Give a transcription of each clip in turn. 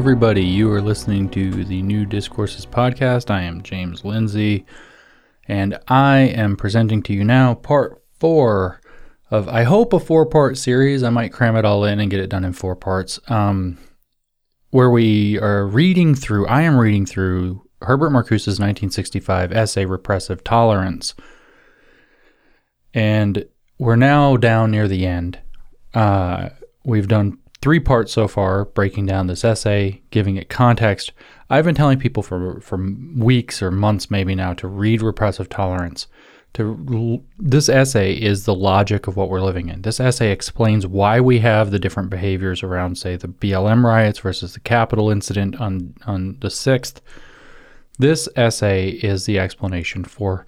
Everybody. You are listening to the New Discourses podcast. I am James Lindsay, and I am presenting to you now part four of, I hope, a four part series. I might cram it all in and get it done in four parts. Um, where we are reading through, I am reading through Herbert Marcuse's 1965 essay, Repressive Tolerance. And we're now down near the end. Uh, we've done three parts so far, breaking down this essay, giving it context. I've been telling people for for weeks or months, maybe now, to read Repressive Tolerance. To this essay is the logic of what we're living in. This essay explains why we have the different behaviors around, say, the BLM riots versus the Capitol incident on on the sixth. This essay is the explanation for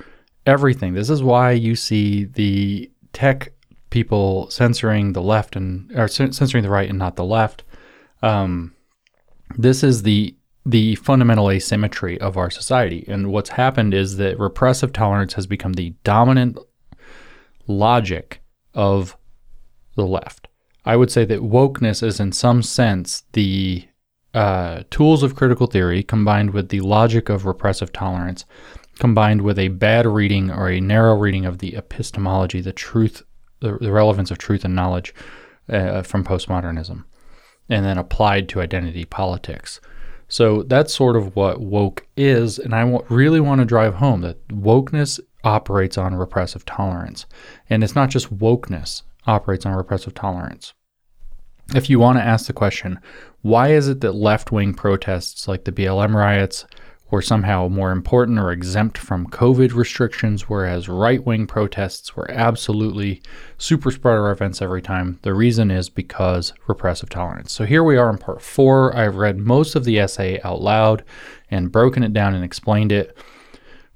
everything. This is why you see the tech people censoring the left and or censoring the right and not the left. Um, this is the the fundamental asymmetry of our society. And what's happened is that repressive tolerance has become the dominant logic of the left. I would say that wokeness is, in some sense, the uh, tools of critical theory combined with the logic of repressive tolerance, combined with a bad reading or a narrow reading of the epistemology, the truth the, the relevance of truth and knowledge uh, from postmodernism, and then applied to identity politics. So that's sort of what woke is, and I w- really want to drive home that wokeness operates on repressive tolerance, and it's not just wokeness operates on repressive tolerance. If you want to ask the question, why is it that left wing protests like the BLM riots were somehow more important or exempt from COVID restrictions, whereas right wing protests were absolutely super spreader events every time. The reason is because repressive tolerance. So here we are in part four. I've read most of the essay out loud and broken it down and explained it.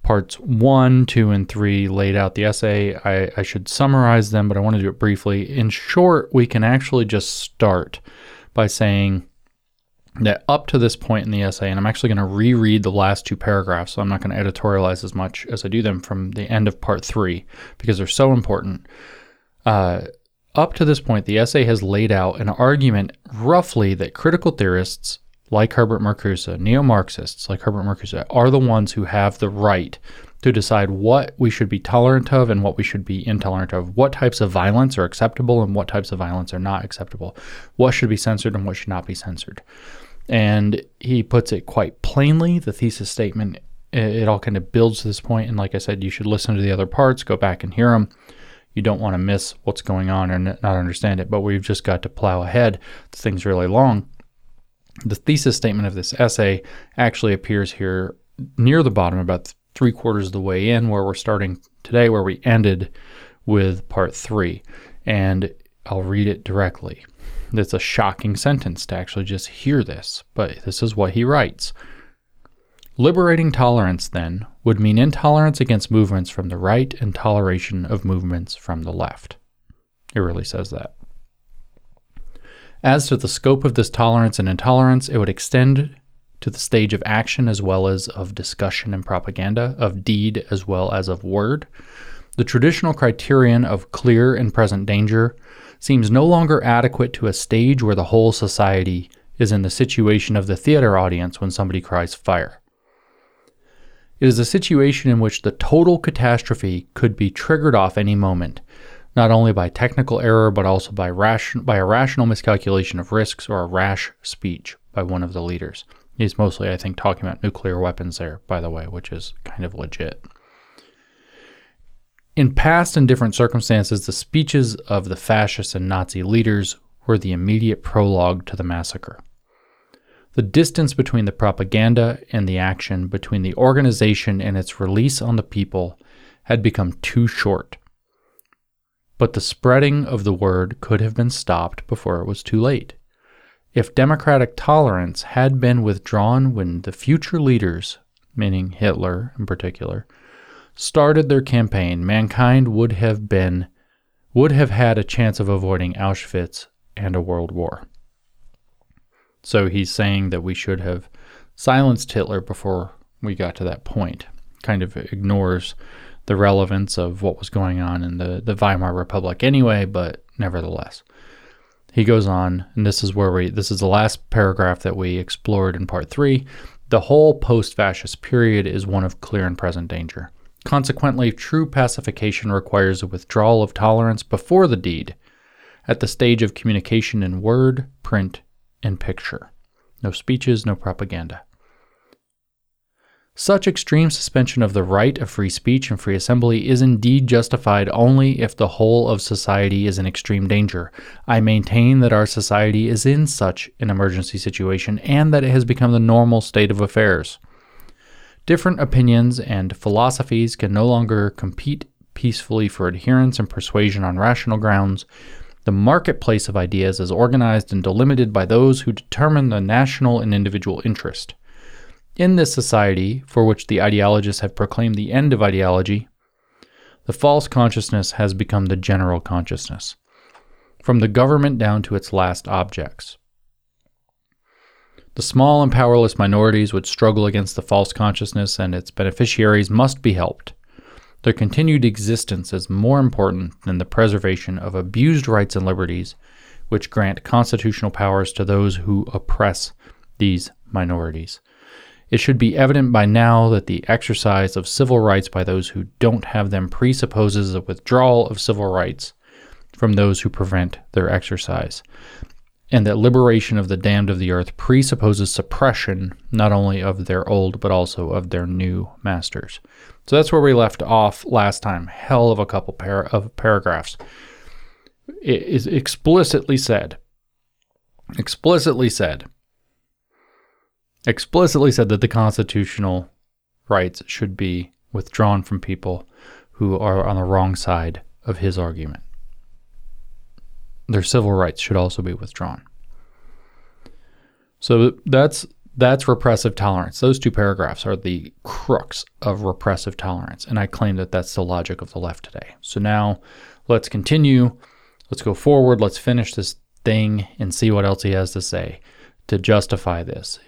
Parts one, two, and three laid out the essay. I, I should summarize them, but I want to do it briefly. In short, we can actually just start by saying, that up to this point in the essay, and I'm actually going to reread the last two paragraphs, so I'm not going to editorialize as much as I do them from the end of part three because they're so important. Uh, up to this point, the essay has laid out an argument roughly that critical theorists like Herbert Marcuse, neo Marxists like Herbert Marcuse, are the ones who have the right to decide what we should be tolerant of and what we should be intolerant of, what types of violence are acceptable and what types of violence are not acceptable, what should be censored and what should not be censored. And he puts it quite plainly. The thesis statement, it, all kind of builds to this point. And like I said, you should listen to the other parts, go back and hear them. You don't want to miss what's going on or not understand it, but we've just got to plow ahead. This thing's really long. The thesis statement of this essay actually appears here near the bottom, about three quarters of the way in, where we're starting today, where we ended with part three. And I'll read it directly. It's a shocking sentence to actually just hear this, but this is what he writes. Liberating tolerance, then, would mean intolerance against movements from the right and toleration of movements from the left. It really says that. As to the scope of this tolerance and intolerance, it would extend to the stage of action as well as of discussion and propaganda, of deed as well as of word. The traditional criterion of clear and present danger seems no longer adequate to a stage where the whole society is in the situation of the theater audience when somebody cries fire. It is a situation in which the total catastrophe could be triggered off any moment, not only by technical error but also by, ration- by a rational miscalculation of risks or a rash speech by one of the leaders. He's mostly, I think, talking about nuclear weapons there, by the way, which is kind of legit. In past and different circumstances, the speeches of the fascist and Nazi leaders were the immediate prologue to the massacre. The distance between the propaganda and the action, between the organization and its release on the people, had become too short. But the spreading of the word could have been stopped before it was too late. If democratic tolerance had been withdrawn when the future leaders, meaning Hitler in particular, started their campaign, mankind would have been would have had a chance of avoiding Auschwitz and a world war. So he's saying that we should have silenced Hitler before we got to that point. Kind of ignores the relevance of what was going on in the, the Weimar Republic anyway, but nevertheless. He goes on, and this is where we this is the last paragraph that we explored in part 3. The whole post-fascist period is one of clear and present danger. Consequently, true pacification requires a withdrawal of tolerance before the deed, at the stage of communication in word, print, and picture. No speeches, no propaganda. Such extreme suspension of the right of free speech and free assembly is indeed justified only if the whole of society is in extreme danger. I maintain that our society is in such an emergency situation and that it has become the normal state of affairs. Different opinions and philosophies can no longer compete peacefully for adherence and persuasion on rational grounds. The marketplace of ideas is organized and delimited by those who determine the national and individual interest. In this society, for which the ideologists have proclaimed the end of ideology, the false consciousness has become the general consciousness, from the government down to its last objects. The small and powerless minorities which struggle against the false consciousness and its beneficiaries must be helped. Their continued existence is more important than the preservation of abused rights and liberties, which grant constitutional powers to those who oppress these minorities. It should be evident by now that the exercise of civil rights by those who don't have them presupposes a withdrawal of civil rights from those who prevent their exercise, and that liberation of the damned of the earth presupposes suppression not only of their old but also of their new masters. So that's where we left off last time. Hell of a couple par- of paragraphs. It is explicitly said, explicitly said explicitly said that the constitutional rights should be withdrawn from people who are on the wrong side of his argument. Their civil rights should also be withdrawn. So that's that's repressive tolerance. Those two paragraphs are the crux of repressive tolerance, and I claim that that's the logic of the left today. So now let's continue. Let's go forward. Let's finish this thing and see what else he has to say to justify this.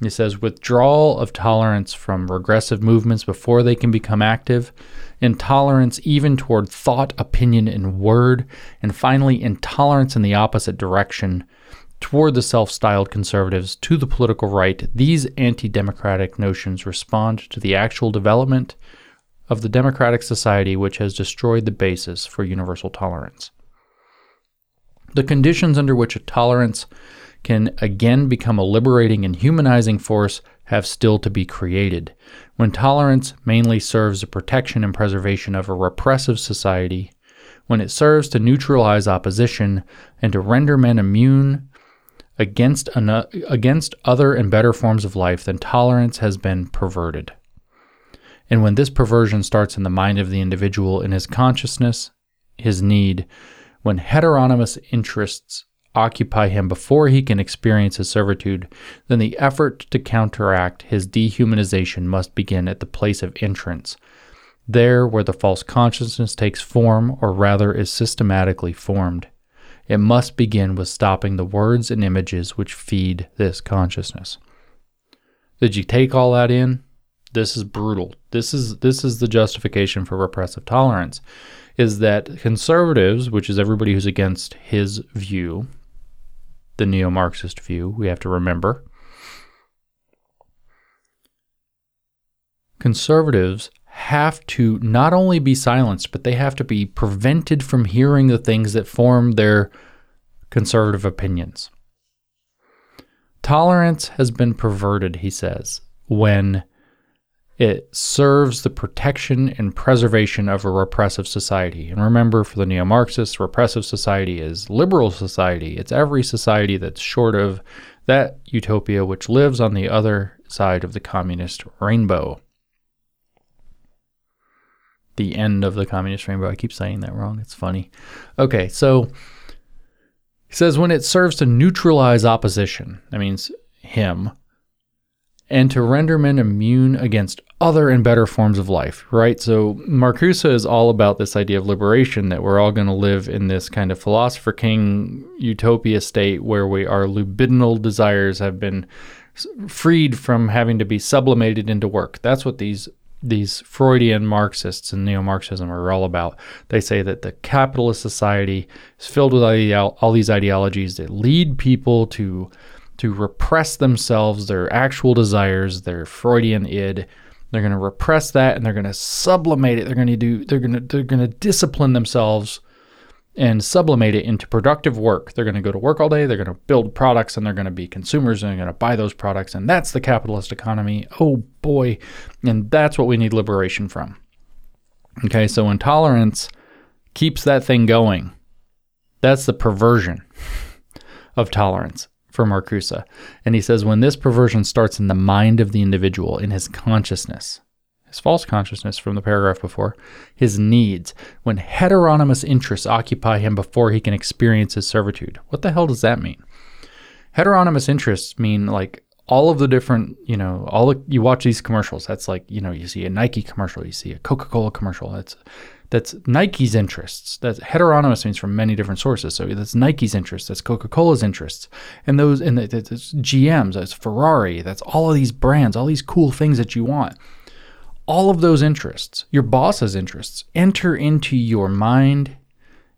He says withdrawal of tolerance from regressive movements before they can become active, intolerance even toward thought, opinion, and word, and finally, intolerance in the opposite direction toward the self styled conservatives to the political right. These anti democratic notions respond to the actual development of the democratic society which has destroyed the basis for universal tolerance. The conditions under which a tolerance can again become a liberating and humanizing force have still to be created. When tolerance mainly serves the protection and preservation of a repressive society, when it serves to neutralize opposition and to render men immune against, an, against other and better forms of life, then tolerance has been perverted. And when this perversion starts in the mind of the individual, in his consciousness, his need, when heteronomous interests occupy him before he can experience his servitude, then the effort to counteract his dehumanization must begin at the place of entrance, there where the false consciousness takes form, or rather is systematically formed. It must begin with stopping the words and images which feed this consciousness. Did you take all that in? This is brutal. This is this is the justification for repressive tolerance is that conservatives, which is everybody who's against his view, the neo Marxist view, we have to remember. Conservatives have to not only be silenced, but they have to be prevented from hearing the things that form their conservative opinions. Tolerance has been perverted, he says, when it serves the protection and preservation of a repressive society. And remember, for the neo Marxists, repressive society is liberal society. It's every society that's short of that utopia which lives on the other side of the communist rainbow. The end of the communist rainbow. I keep saying that wrong. It's funny. Okay, so he says when it serves to neutralize opposition, that means him, and to render men immune against other and better forms of life, right? So Marcuse is all about this idea of liberation that we're all going to live in this kind of philosopher king utopia state where we our libidinal desires have been freed from having to be sublimated into work. That's what these these Freudian Marxists and neo Marxism are all about. They say that the capitalist society is filled with all these ideologies that lead people to to repress themselves, their actual desires, their Freudian id. They're going to repress that and they're going to sublimate it. They're going to do they're going to they're going to discipline themselves and sublimate it into productive work. They're going to go to work all day, they're going to build products, and they're going to be consumers and they're going to buy those products. And that's the capitalist economy. Oh boy. And that's what we need liberation from. Okay, so intolerance keeps that thing going. That's the perversion of tolerance for Marcuse. And he says when this perversion starts in the mind of the individual, in his consciousness, his false consciousness from the paragraph before, his needs, when heteronomous interests occupy him before he can experience his servitude. What the hell does that mean? Heteronomous interests mean like all of the different, you know, all the, you watch these commercials. That's like, you know, you see a Nike commercial, you see a Coca-Cola commercial. That's that's Nike's interests. That heteronomous means from many different sources. So that's Nike's interests, that's Coca-Cola's interests, and those and that's GM's, that's Ferrari, that's all of these brands, all these cool things that you want all of those interests, your boss's interests, enter into your mind,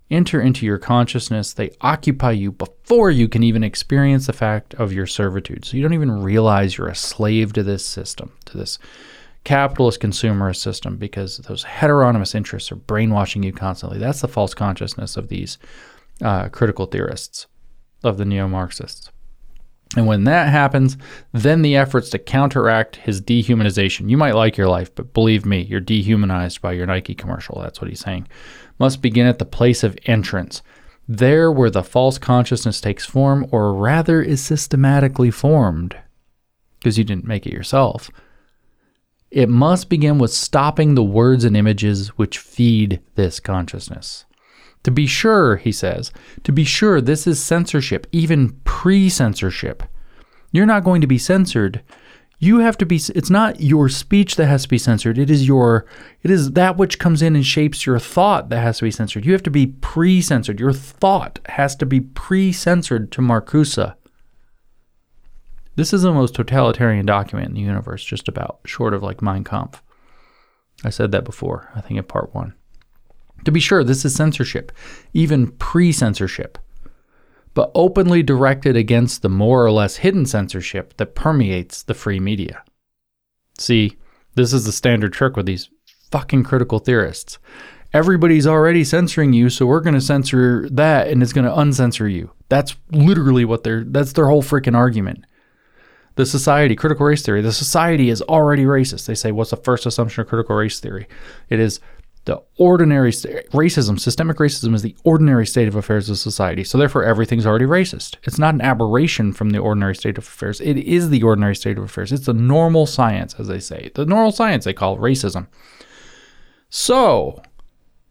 enter into your consciousness. They occupy you before you can even experience the fact of your servitude. So you don't even realize you're a slave to this system, to this capitalist consumerist system, because those heteronomous interests are brainwashing you constantly. That's the false consciousness of these uh, critical theorists, of the neo Marxists. And when that happens, then the efforts to counteract his dehumanization. You might like your life, but believe me, you're dehumanized by your Nike commercial. That's what he's saying. Must begin at the place of entrance. There where the false consciousness takes form, or rather is systematically formed, because you didn't make it yourself. It must begin with stopping the words and images which feed this consciousness. To be sure, he says, to be sure, this is censorship, even pre censorship. You're not going to be censored. You have to be, it's not your speech that has to be censored. It is your, it is that which comes in and shapes your thought that has to be censored. You have to be pre censored. Your thought has to be pre censored to Marcuse. This is the most totalitarian document in the universe, just about, short of like Mein Kampf. I said that before, I think in part one. To be sure, this is censorship, even pre censorship, but openly directed against the more or less hidden censorship that permeates the free media. See, this is the standard trick with these fucking critical theorists. Everybody's already censoring you, so we're going to censor that and it's going to uncensor you. That's literally what they're that's their whole freaking argument. The society, critical race theory, the society is already racist. They say, what's the first assumption of critical race theory? It is the ordinary st- racism, systemic racism is the ordinary state of affairs of society. So therefore, everything's already racist. It's not an aberration from the ordinary state of affairs. It is the ordinary state of affairs. It's the normal science, as they say. The normal science they call racism. So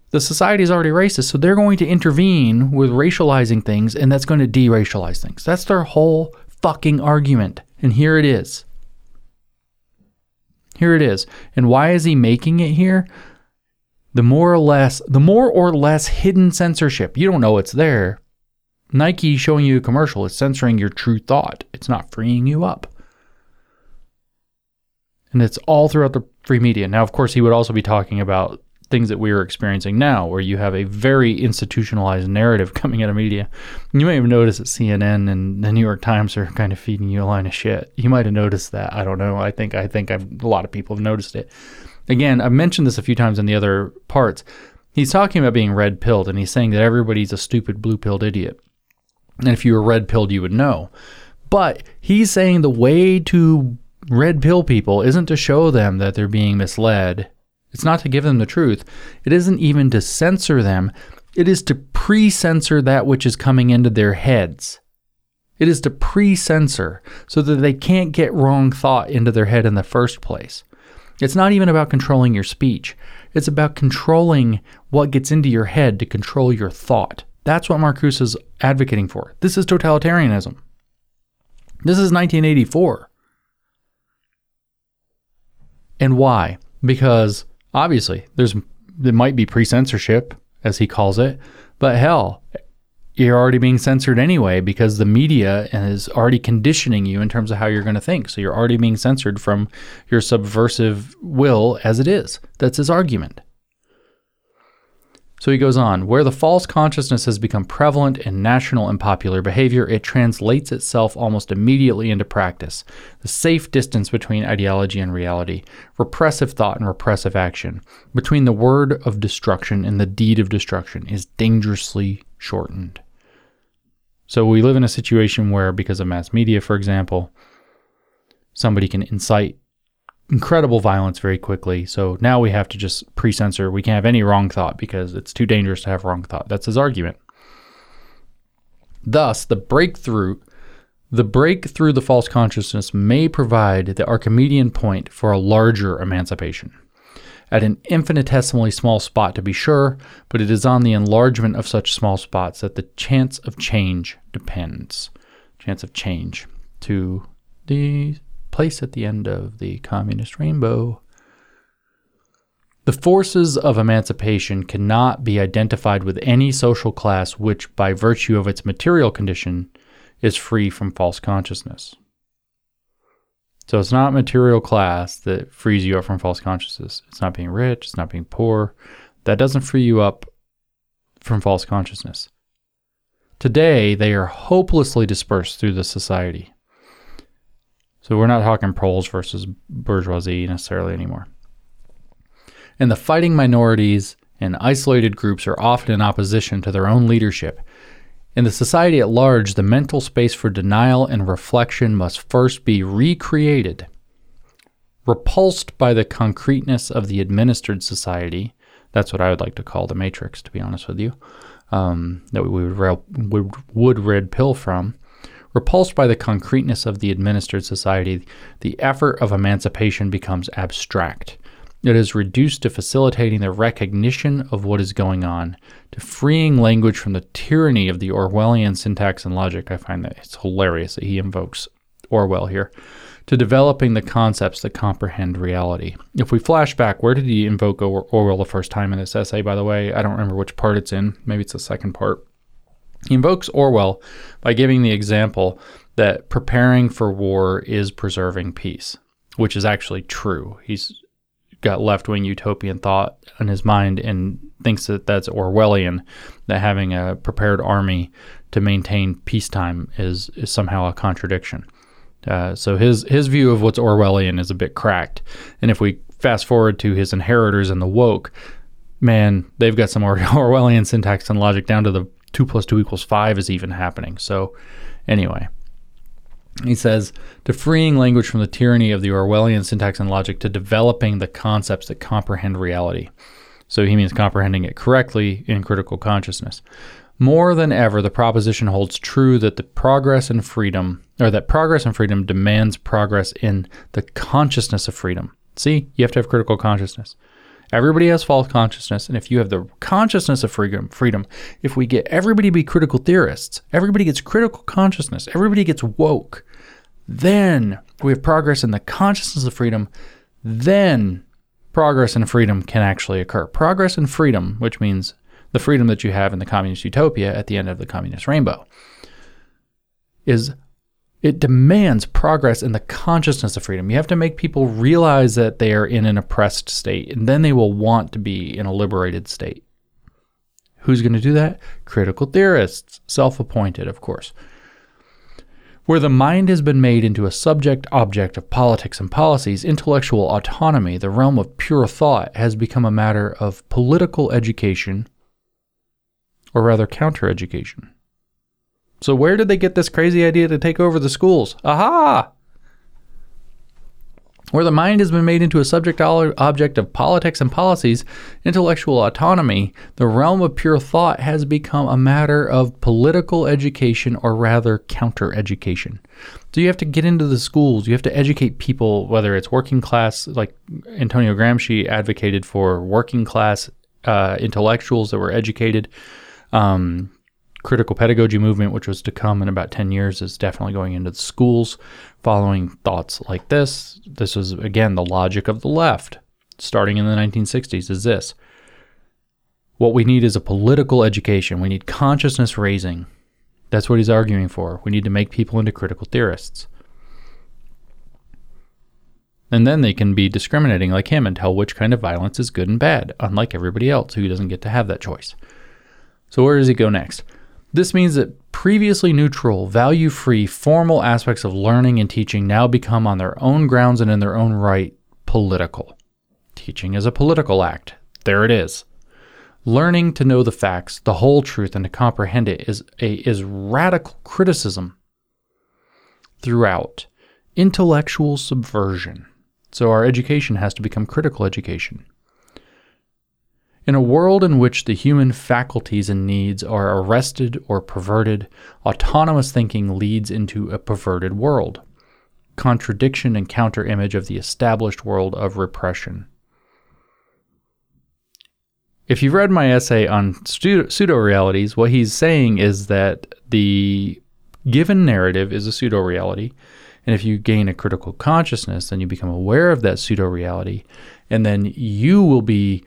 the society is already racist. So they're going to intervene with racializing things, and that's going to deracialize things. That's their whole fucking argument. And here it is. Here it is. And why is he making it here? the more or less the more or less hidden censorship. You don't know it's there. Nike showing you a commercial is censoring your true thought. It's not freeing you up. And it's all throughout the free media. Now, of course, he would also be talking about things that we are experiencing now, where you have a very institutionalized narrative coming out of media. You may have noticed that CNN and the New York Times are kind of feeding you a line of shit. You might have noticed that. I don't know. I think I think I've, a lot of people have noticed it. Again, I've mentioned this a few times in the other parts. He's talking about being red pilled, and he's saying that everybody's a stupid blue pilled idiot. And if you were red pilled, you would know. But he's saying the way to red pill people isn't to show them that they're being misled. It's not to give them the truth. It isn't even to censor them. It is to pre censor that which is coming into their heads. It is to pre censor so that they can't get wrong thought into their head in the first place. It's not even about controlling your speech. It's about controlling what gets into your head to control your thought. That's what Marcuse is advocating for. This is totalitarianism. This is 1984. And why? Because obviously there's there might be pre-censorship as he calls it, but hell, you're already being censored anyway because the media is already conditioning you in terms of how you're going to think. So you're already being censored from your subversive will as it is. That's his argument. So he goes on where the false consciousness has become prevalent in national and popular behavior, it translates itself almost immediately into practice. The safe distance between ideology and reality, repressive thought and repressive action, between the word of destruction and the deed of destruction is dangerously shortened. So we live in a situation where, because of mass media, for example, somebody can incite incredible violence very quickly. So now we have to just pre censor. We can't have any wrong thought because it's too dangerous to have wrong thought. That's his argument. Thus, the breakthrough. The break through the false consciousness may provide the Archimedean point for a larger emancipation. At an infinitesimally small spot, to be sure, but it is on the enlargement of such small spots that the chance of change depends. Chance of change to the place at the end of the communist rainbow. The forces of emancipation cannot be identified with any social class which, by virtue of its material condition, is free from false consciousness. So it's not material class that frees you up from false consciousness. It's not being rich, it's not being poor. That doesn't free you up from false consciousness. Today, they are hopelessly dispersed through the society. So we're not talking proles versus bourgeoisie necessarily anymore. And the fighting minorities and isolated groups are often in opposition to their own leadership. In the society at large, the mental space for denial and reflection must first be recreated. Repulsed by the concreteness of the administered society, that's what I would like to call the matrix, to be honest with you, um, that we would, would, would red pill from. Repulsed by the concreteness of the administered society, the effort of emancipation becomes abstract. It is reduced to facilitating the recognition of what is going on, to freeing language from the tyranny of the Orwellian syntax and logic. I find that it's hilarious that he invokes Orwell here, to developing the concepts that comprehend reality. If we flash back, where did he invoke Orwell the first time in this essay, by the way? I don't remember which part it's in. Maybe it's the second part. He invokes Orwell by giving the example that preparing for war is preserving peace, which is actually true. He's got left wing utopian thought in his mind and thinks that that's Orwellian, that having a prepared army to maintain peacetime is, is somehow a contradiction. Uh, so his his view of what's Orwellian is a bit cracked. And if we fast forward to his inheritors and the woke, man, they've got some Orwellian syntax and logic down to the two plus two equals five is even happening. So, anyway, he says to freeing language from the tyranny of the Orwellian syntax and logic to developing the concepts that comprehend reality. So, he means comprehending it correctly in critical consciousness. More than ever, the proposition holds true that the progress and freedom, or that progress and freedom demands progress in the consciousness of freedom. See, you have to have critical consciousness. Everybody has false consciousness, and if you have the consciousness of freedom, freedom, if we get everybody to be critical theorists, everybody gets critical consciousness, everybody gets woke, then we have progress in the consciousness of freedom, then progress and freedom can actually occur. Progress and freedom, which means the freedom that you have in the communist utopia at the end of the communist rainbow, is it demands progress in the consciousness of freedom. You have to make people realize that they are in an oppressed state, and then they will want to be in a liberated state. Who's going to do that? Critical theorists, self appointed, of course. Where the mind has been made into a subject object of politics and policies, intellectual autonomy, the realm of pure thought, has become a matter of political education, or rather counter education. So where did they get this crazy idea to take over the schools? Aha! Where the mind has been made into a subject object of politics and policies, intellectual autonomy, the realm of pure thought has become a matter of political education or rather counter education. So you have to get into the schools, you have to educate people, whether it's working class, like Antonio Gramsci advocated for working class uh, intellectuals that were educated. Um, critical pedagogy movement, which was to come in about 10 years, is definitely going into the schools, following thoughts like this. This was, again, the logic of the left, starting in the 1960s, is this. What we need is a political education. We need consciousness raising. That's what he's arguing for. We need to make people into critical theorists. And then they can be discriminating like him and tell which kind of violence is good and bad, unlike everybody else who doesn't get to have that choice. So, where does he go next? This means that previously neutral, value free, formal aspects of learning and teaching now become, on their own grounds and in their own right, political. Teaching is a political act. There it is. Learning to know the facts, the whole truth, and to comprehend it is, a, is radical criticism throughout. Intellectual subversion. So our education has to become critical education. In a world in which the human faculties and needs are arrested or perverted, autonomous thinking leads into a perverted world, contradiction and counter image of the established world of repression. If you've read my essay on pseudo realities, what he's saying is that the given narrative is a pseudo reality. And if you gain a critical consciousness, then you become aware of that pseudo reality. And then you will be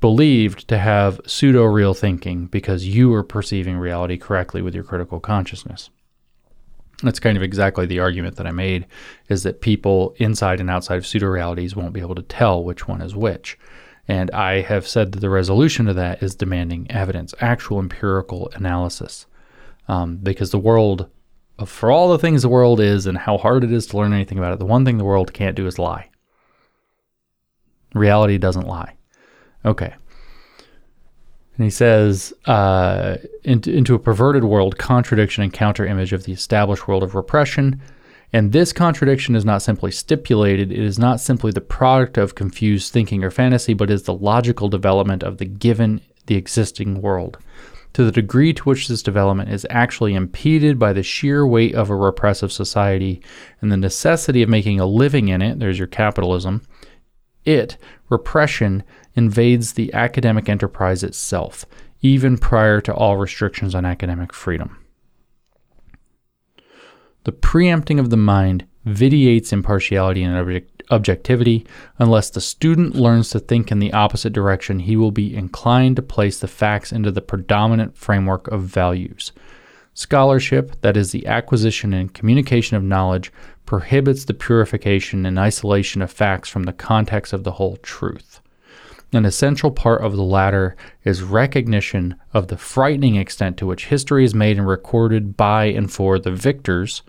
believed to have pseudo real thinking because you are perceiving reality correctly with your critical consciousness. That's kind of exactly the argument that I made is that people inside and outside of pseudo realities won't be able to tell which one is which. And I have said that the resolution to that is demanding evidence, actual empirical analysis. Um, because the world, for all the things the world is and how hard it is to learn anything about it, the one thing the world can't do is lie. Reality doesn't lie. Okay. And he says, uh, into, into a perverted world, contradiction and counter image of the established world of repression, and this contradiction is not simply stipulated, it is not simply the product of confused thinking or fantasy, but is the logical development of the given, the existing world. To the degree to which this development is actually impeded by the sheer weight of a repressive society and the necessity of making a living in it, there's your capitalism, it, repression, invades the academic enterprise itself, even prior to all restrictions on academic freedom. The preempting of the mind vitiates impartiality and object- objectivity. Unless the student learns to think in the opposite direction, he will be inclined to place the facts into the predominant framework of values. Scholarship, that is, the acquisition and communication of knowledge, prohibits the purification and isolation of facts from the context of the whole truth. An essential part of the latter is recognition of the frightening extent to which history is made and recorded by and for the victors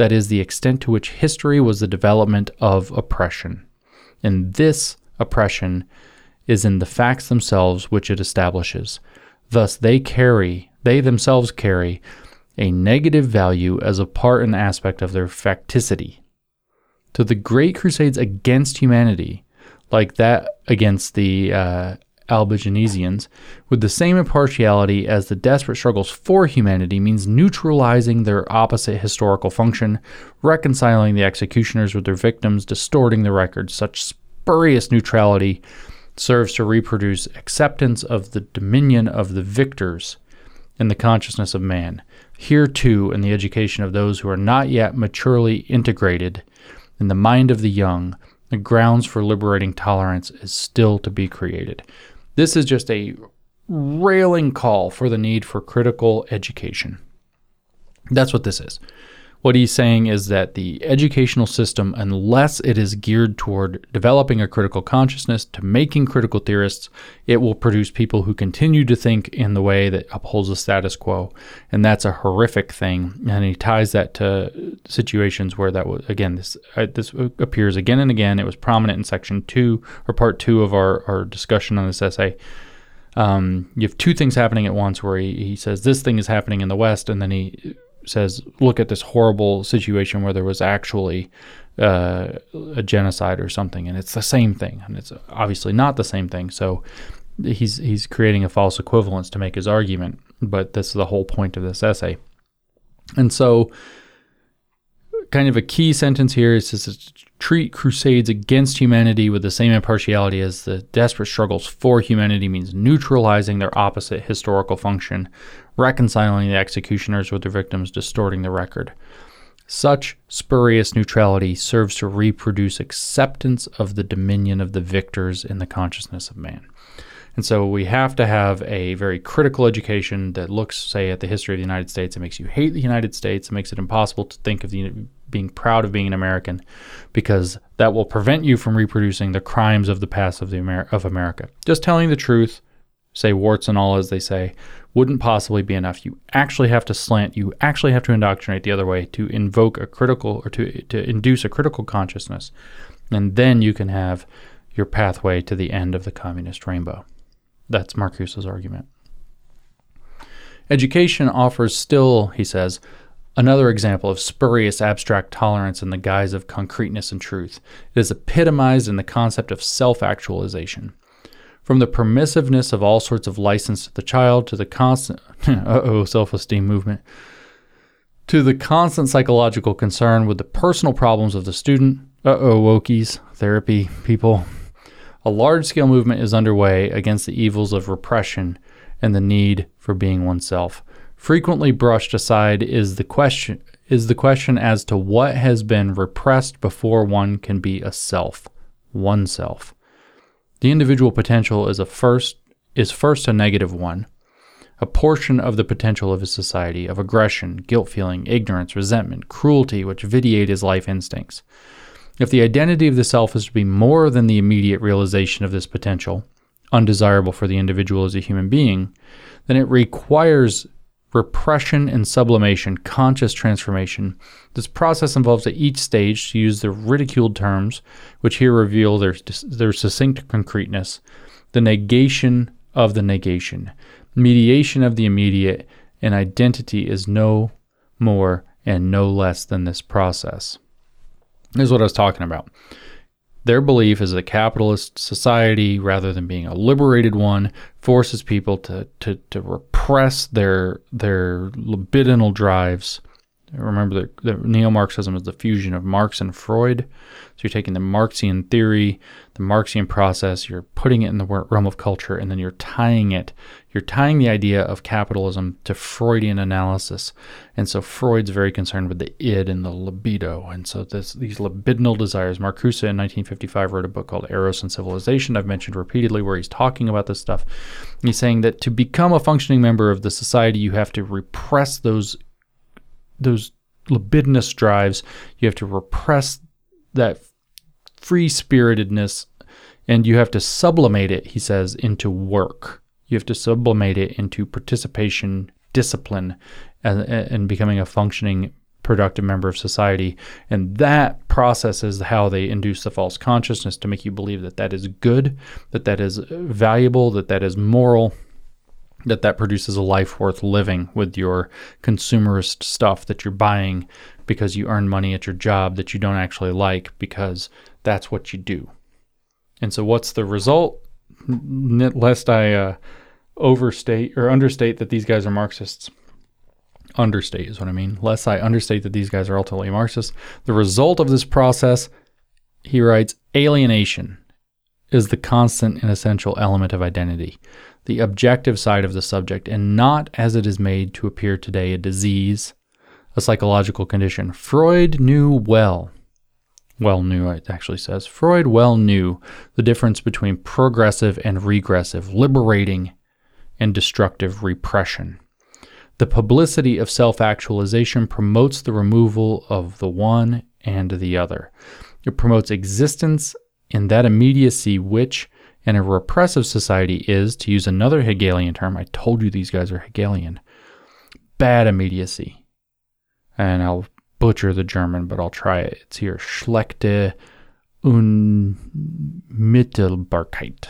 that is, the extent to which history was the development of oppression. And this oppression is in the facts themselves which it establishes. Thus, they carry, they themselves carry, a negative value as a part and aspect of their facticity. To the great crusades against humanity, like that against the uh, Albigensians with the same impartiality as the desperate struggles for humanity means neutralizing their opposite historical function, reconciling the executioners with their victims, distorting the record. Such spurious neutrality serves to reproduce acceptance of the dominion of the victors in the consciousness of man. Here, too, in the education of those who are not yet maturely integrated in the mind of the young, the grounds for liberating tolerance is still to be created. This is just a railing call for the need for critical education. That's what this is. What he's saying is that the educational system, unless it is geared toward developing a critical consciousness to making critical theorists, it will produce people who continue to think in the way that upholds the status quo. And that's a horrific thing. And he ties that to situations where that was, again, this, uh, this appears again and again. It was prominent in section two or part two of our, our discussion on this essay. Um, you have two things happening at once where he, he says this thing is happening in the West, and then he says, look at this horrible situation where there was actually uh, a genocide or something, and it's the same thing, and it's obviously not the same thing. So he's he's creating a false equivalence to make his argument, but this is the whole point of this essay. And so, kind of a key sentence here is to treat crusades against humanity with the same impartiality as the desperate struggles for humanity means neutralizing their opposite historical function reconciling the executioners with their victims, distorting the record. Such spurious neutrality serves to reproduce acceptance of the dominion of the victors in the consciousness of man. And so we have to have a very critical education that looks, say, at the history of the United States. It makes you hate the United States. It makes it impossible to think of the, being proud of being an American because that will prevent you from reproducing the crimes of the past of, the Amer- of America. Just telling the truth, say warts and all, as they say, wouldn't possibly be enough. You actually have to slant, you actually have to indoctrinate the other way to invoke a critical or to, to induce a critical consciousness. And then you can have your pathway to the end of the communist rainbow. That's Marcuse's argument. Education offers still, he says, another example of spurious abstract tolerance in the guise of concreteness and truth. It is epitomized in the concept of self actualization. From the permissiveness of all sorts of license to the child to the constant, uh oh, self esteem movement, to the constant psychological concern with the personal problems of the student, uh oh, wokies, therapy people, a large scale movement is underway against the evils of repression and the need for being oneself. Frequently brushed aside is the question is the question as to what has been repressed before one can be a self, oneself. The individual potential is a first is first a negative one, a portion of the potential of a society of aggression, guilt feeling, ignorance, resentment, cruelty which vitiate his life instincts. If the identity of the self is to be more than the immediate realization of this potential, undesirable for the individual as a human being, then it requires repression and sublimation, conscious transformation. This process involves at each stage, to use the ridiculed terms, which here reveal their, their succinct concreteness, the negation of the negation, mediation of the immediate, and identity is no more and no less than this process. This is what I was talking about. Their belief is that capitalist society, rather than being a liberated one, forces people to, to, to repress their their libidinal drives. Remember that, that neo-Marxism is the fusion of Marx and Freud. So you're taking the Marxian theory, the Marxian process, you're putting it in the realm of culture, and then you're tying it. You're tying the idea of capitalism to Freudian analysis. And so Freud's very concerned with the id and the libido. And so this, these libidinal desires. Marcuse in 1955 wrote a book called Eros and Civilization, I've mentioned repeatedly, where he's talking about this stuff. He's saying that to become a functioning member of the society, you have to repress those those libidinous drives. You have to repress that free spiritedness and you have to sublimate it, he says, into work. You have to sublimate it into participation, discipline, and, and becoming a functioning, productive member of society. And that process is how they induce the false consciousness to make you believe that that is good, that that is valuable, that that is moral, that that produces a life worth living with your consumerist stuff that you're buying because you earn money at your job that you don't actually like because that's what you do. And so, what's the result? Lest I uh, overstate or understate that these guys are Marxists. Understate is what I mean. Lest I understate that these guys are ultimately Marxists. The result of this process, he writes, alienation is the constant and essential element of identity, the objective side of the subject, and not as it is made to appear today a disease, a psychological condition. Freud knew well well knew, it actually says, Freud well knew the difference between progressive and regressive, liberating and destructive repression. The publicity of self actualization promotes the removal of the one and the other. It promotes existence in that immediacy which, in a repressive society, is, to use another Hegelian term, I told you these guys are Hegelian, bad immediacy. And I'll butcher the German, but I'll try it. It's here. Schlechte Unmittelbarkeit.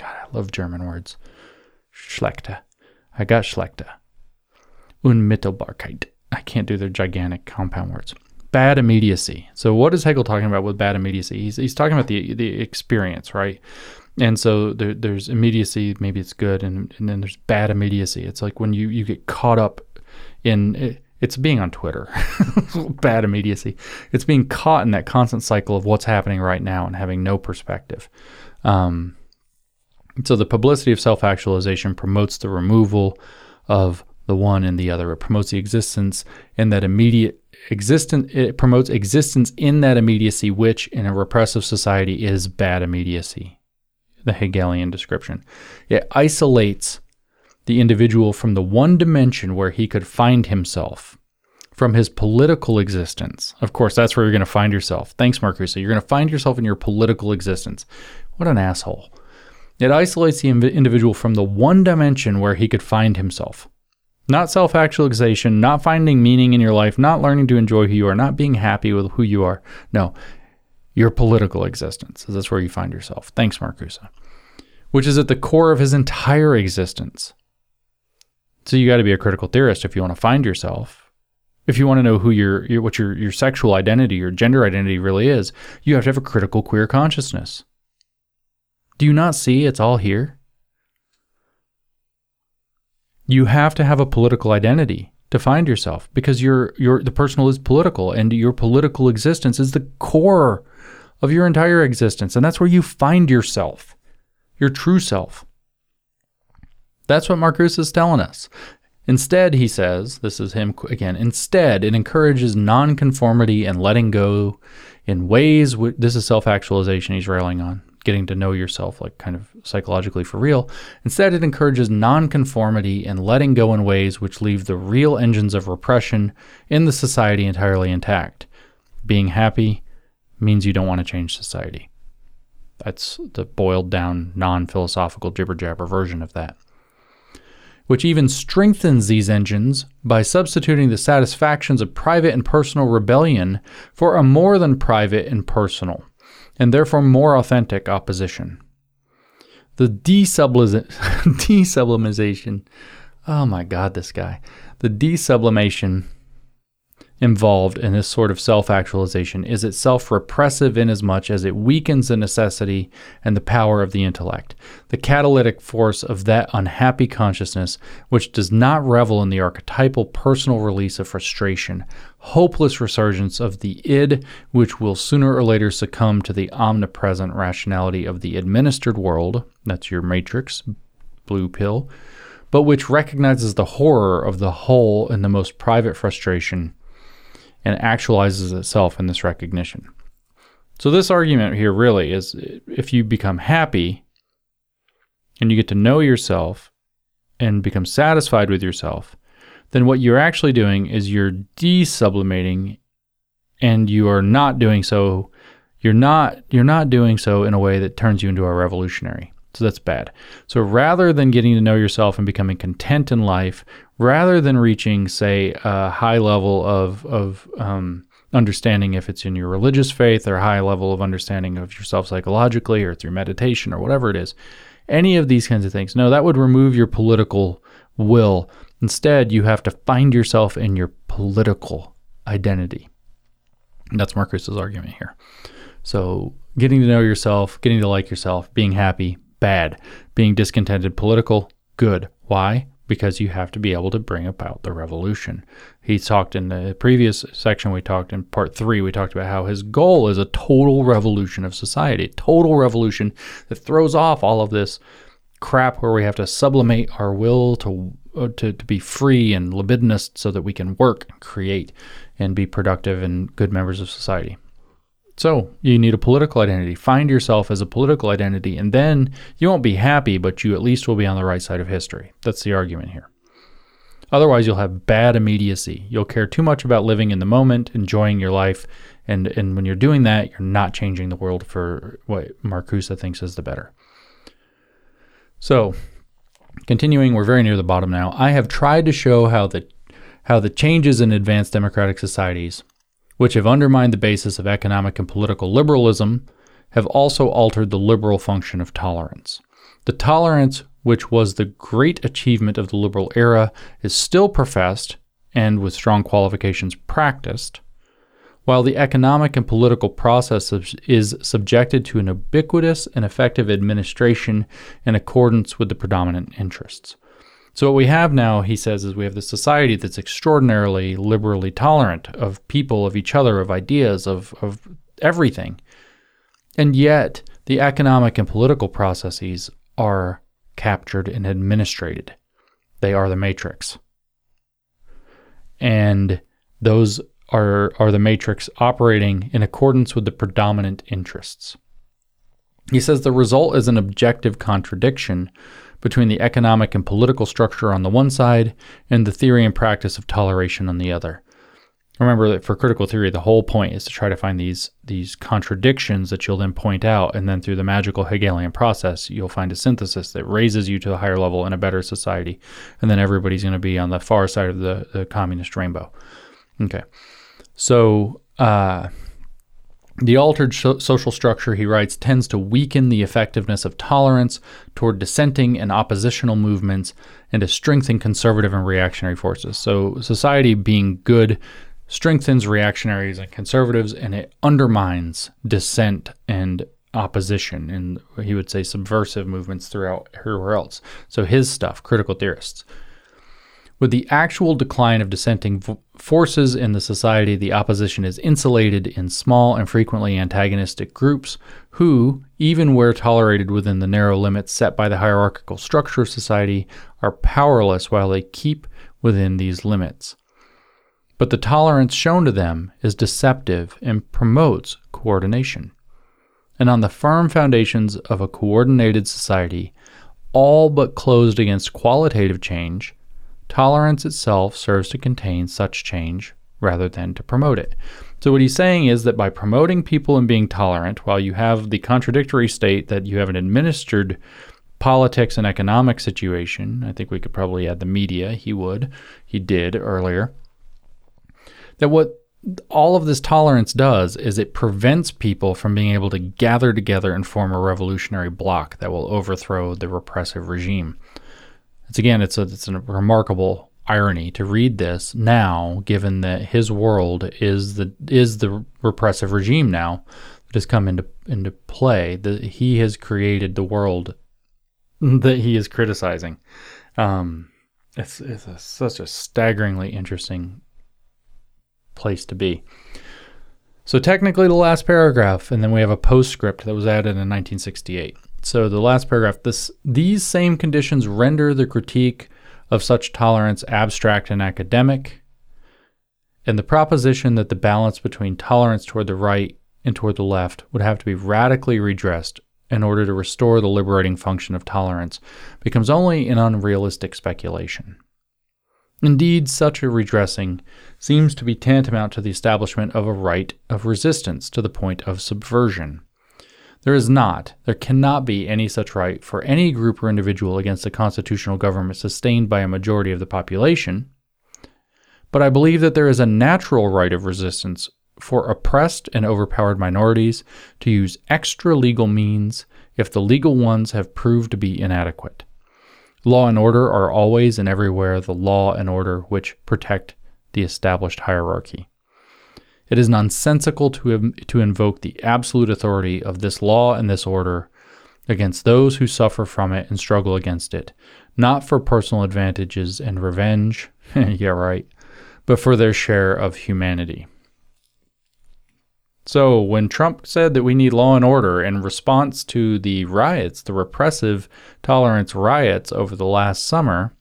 God, I love German words. Schlechte. I got Schlechte. Unmittelbarkeit. I can't do their gigantic compound words. Bad immediacy. So, what is Hegel talking about with bad immediacy? He's, he's talking about the the experience, right? And so there, there's immediacy, maybe it's good, and, and then there's bad immediacy. It's like when you, you get caught up in it's being on Twitter. Bad immediacy. It's being caught in that constant cycle of what's happening right now and having no perspective. Um, so the publicity of self-actualization promotes the removal of the one and the other. It promotes the existence in that immediate existence. It promotes existence in that immediacy, which in a repressive society is bad immediacy. the Hegelian description. It isolates the individual from the one dimension where he could find himself from his political existence. Of course, that's where you're going to find yourself. Thanks, Marcuse. So you're going to find yourself in your political existence. What an asshole. It isolates the individual from the one dimension where he could find himself. Not self actualization, not finding meaning in your life, not learning to enjoy who you are, not being happy with who you are. No, your political existence. That's where you find yourself. Thanks, Marcuse, Which is at the core of his entire existence. So you got to be a critical theorist if you want to find yourself. If you want to know who your, your what your your sexual identity, your gender identity really is, you have to have a critical queer consciousness. Do you not see it's all here? You have to have a political identity to find yourself because your your the personal is political and your political existence is the core of your entire existence and that's where you find yourself, your true self. That's what Marcuse is telling us. Instead, he says, this is him again, instead, it encourages nonconformity and letting go in ways, this is self actualization he's railing on, getting to know yourself, like kind of psychologically for real. Instead, it encourages nonconformity and letting go in ways which leave the real engines of repression in the society entirely intact. Being happy means you don't want to change society. That's the boiled down, non philosophical jibber jabber version of that which even strengthens these engines by substituting the satisfactions of private and personal rebellion for a more than private and personal, and therefore more authentic opposition. The desublimization, oh my god, this guy, the desublimation involved in this sort of self actualization is itself repressive inasmuch as it weakens the necessity and the power of the intellect, the catalytic force of that unhappy consciousness which does not revel in the archetypal personal release of frustration, hopeless resurgence of the id, which will sooner or later succumb to the omnipresent rationality of the administered world. That's your matrix, blue pill. But which recognizes the horror of the whole in the most private frustration and actualizes itself in this recognition. So, this argument here really is if you become happy and you get to know yourself and become satisfied with yourself, then what you're actually doing is you're desublimating and you are not doing so you're not you're not doing so in a way that turns you into a revolutionary. So that's bad. So rather than getting to know yourself and becoming content in life, rather than reaching, say, a high level of, of um, understanding if it's in your religious faith or high level of understanding of yourself psychologically or through meditation or whatever it is, any of these kinds of things. No, that would remove your political will. Instead, you have to find yourself in your political identity. And that's Marcuse's argument here. So, getting to know yourself, getting to like yourself, being happy, bad. Being discontented, political, good. Why? Because you have to be able to bring about the revolution. He talked in the previous section, we talked in part three, we talked about how his goal is a total revolution of society, total revolution that throws off all of this crap where we have to sublimate our will to, Uh, to, to be free and libidinous so that we can work and create and be productive and good members of society. So you need a political identity. Find yourself as a political identity, and then you won't be happy, but you at least will be on the right side of history. That's the argument here. Otherwise, you'll have bad immediacy. You'll care too much about living in the moment, enjoying your life, and, and when you're doing that, you're not changing the world for what Marcuse thinks is the better. So, continuing, we're very near the bottom now. I have tried to show how the how the changes in advanced democratic societies which have undermined the basis of economic and political liberalism, have also altered the liberal function of tolerance. The tolerance, which was the great achievement of the liberal era, is still professed and, with strong qualifications, practiced, while the economic and political process is subjected to an ubiquitous and effective administration in accordance with the predominant interests. So, what we have now, he says, is we have the society that's extraordinarily liberally tolerant of people, of each other, of ideas, of, of everything. And yet, the economic and political processes are captured and administrated. They are the matrix. And those are, are the matrix operating in accordance with the predominant interests. He says the result is an objective contradiction between the economic and political structure on the one side and the theory and practice of toleration on the other. Remember that for critical theory, the whole point is to try to find these these contradictions that you'll then point out, and then through the magical Hegelian process, you'll find a synthesis that raises you to a higher level in a better society, and then everybody's going to be on the far side of the, the communist rainbow. Okay, so uh, the altered social structure, he writes, tends to weaken the effectiveness of tolerance toward dissenting and oppositional movements and to strengthen conservative and reactionary forces. So, society being good strengthens reactionaries and conservatives and it undermines dissent and opposition and he would say subversive movements throughout everywhere else. So, his stuff, critical theorists. With the actual decline of dissenting forces in the society, the opposition is insulated in small and frequently antagonistic groups who, even where tolerated within the narrow limits set by the hierarchical structure of society, are powerless while they keep within these limits. But the tolerance shown to them is deceptive and promotes coordination. And on the firm foundations of a coordinated society, all but closed against qualitative change, Tolerance itself serves to contain such change rather than to promote it. So, what he's saying is that by promoting people and being tolerant, while you have the contradictory state that you have an administered politics and economic situation, I think we could probably add the media, he would, he did earlier, that what all of this tolerance does is it prevents people from being able to gather together and form a revolutionary bloc that will overthrow the repressive regime. It's again, it's a it's a remarkable irony to read this now, given that his world is the is the repressive regime now that has come into into play. That he has created the world that he is criticizing. Um, it's it's a, such a staggeringly interesting place to be. So technically, the last paragraph, and then we have a postscript that was added in 1968. So the last paragraph, this these same conditions render the critique of such tolerance abstract and academic, and the proposition that the balance between tolerance toward the right and toward the left would have to be radically redressed in order to restore the liberating function of tolerance becomes only an unrealistic speculation. Indeed, such a redressing seems to be tantamount to the establishment of a right of resistance to the point of subversion. There is not, there cannot be any such right for any group or individual against a constitutional government sustained by a majority of the population. But I believe that there is a natural right of resistance for oppressed and overpowered minorities to use extra legal means if the legal ones have proved to be inadequate. Law and order are always and everywhere the law and order which protect the established hierarchy. It is nonsensical to, to invoke the absolute authority of this law and this order against those who suffer from it and struggle against it, not for personal advantages and revenge, yeah, right, but for their share of humanity. So, when Trump said that we need law and order in response to the riots, the repressive tolerance riots over the last summer,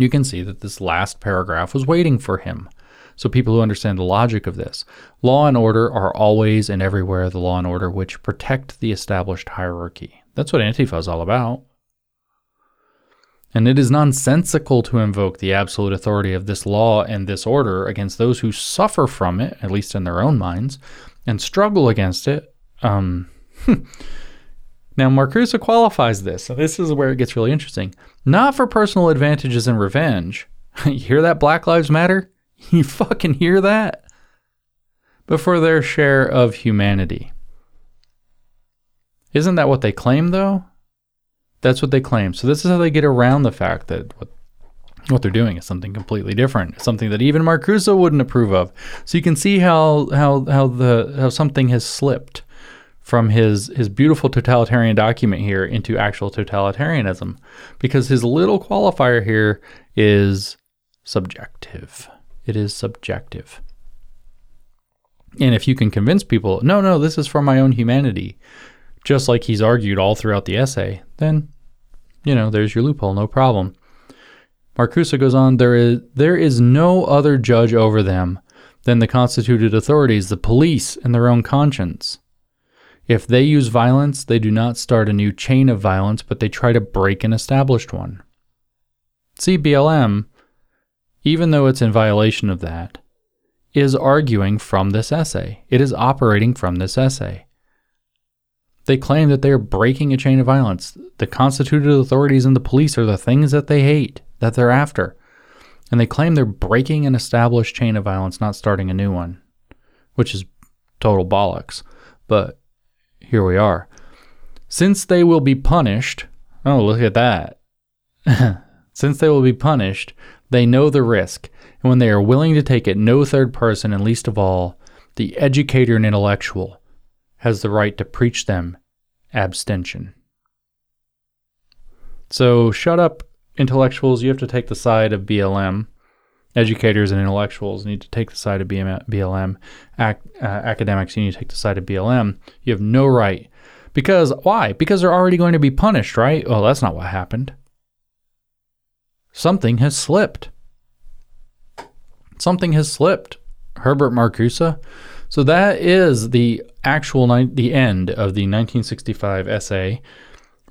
you can see that this last paragraph was waiting for him. So, people who understand the logic of this, law and order are always and everywhere the law and order which protect the established hierarchy. That's what Antifa is all about. And it is nonsensical to invoke the absolute authority of this law and this order against those who suffer from it, at least in their own minds, and struggle against it. Um, now, Marcuse qualifies this. So, this is where it gets really interesting. Not for personal advantages and revenge. you hear that, Black Lives Matter? You fucking hear that? But for their share of humanity. Isn't that what they claim, though? That's what they claim. So this is how they get around the fact that what what they're doing is something completely different, something that even Marcuse wouldn't approve of. So you can see how how how the how something has slipped from his his beautiful totalitarian document here into actual totalitarianism, because his little qualifier here is subjective it is subjective. And if you can convince people, no, no, this is for my own humanity, just like he's argued all throughout the essay, then, you know, there's your loophole, no problem. Marcuse goes on, there is, there is no other judge over them than the constituted authorities, the police, and their own conscience. If they use violence, they do not start a new chain of violence, but they try to break an established one. See, BLM, even though it's in violation of that, is arguing from this essay. It is operating from this essay. They claim that they are breaking a chain of violence. The constituted authorities and the police are the things that they hate, that they're after. And they claim they're breaking an established chain of violence, not starting a new one, which is total bollocks. But here we are. Since they will be punished, oh, look at that. Since they will be punished, they know the risk, and when they are willing to take it, no third person, and least of all, the educator and intellectual, has the right to preach them abstention. So shut up, intellectuals. You have to take the side of BLM. Educators and intellectuals need to take the side of BLM. Ac- uh, academics, you need to take the side of BLM. You have no right. Because, why? Because they're already going to be punished, right? Well, that's not what happened. Something has slipped. Something has slipped. Herbert Marcuse. So that is the actual ni- the end of the 1965 essay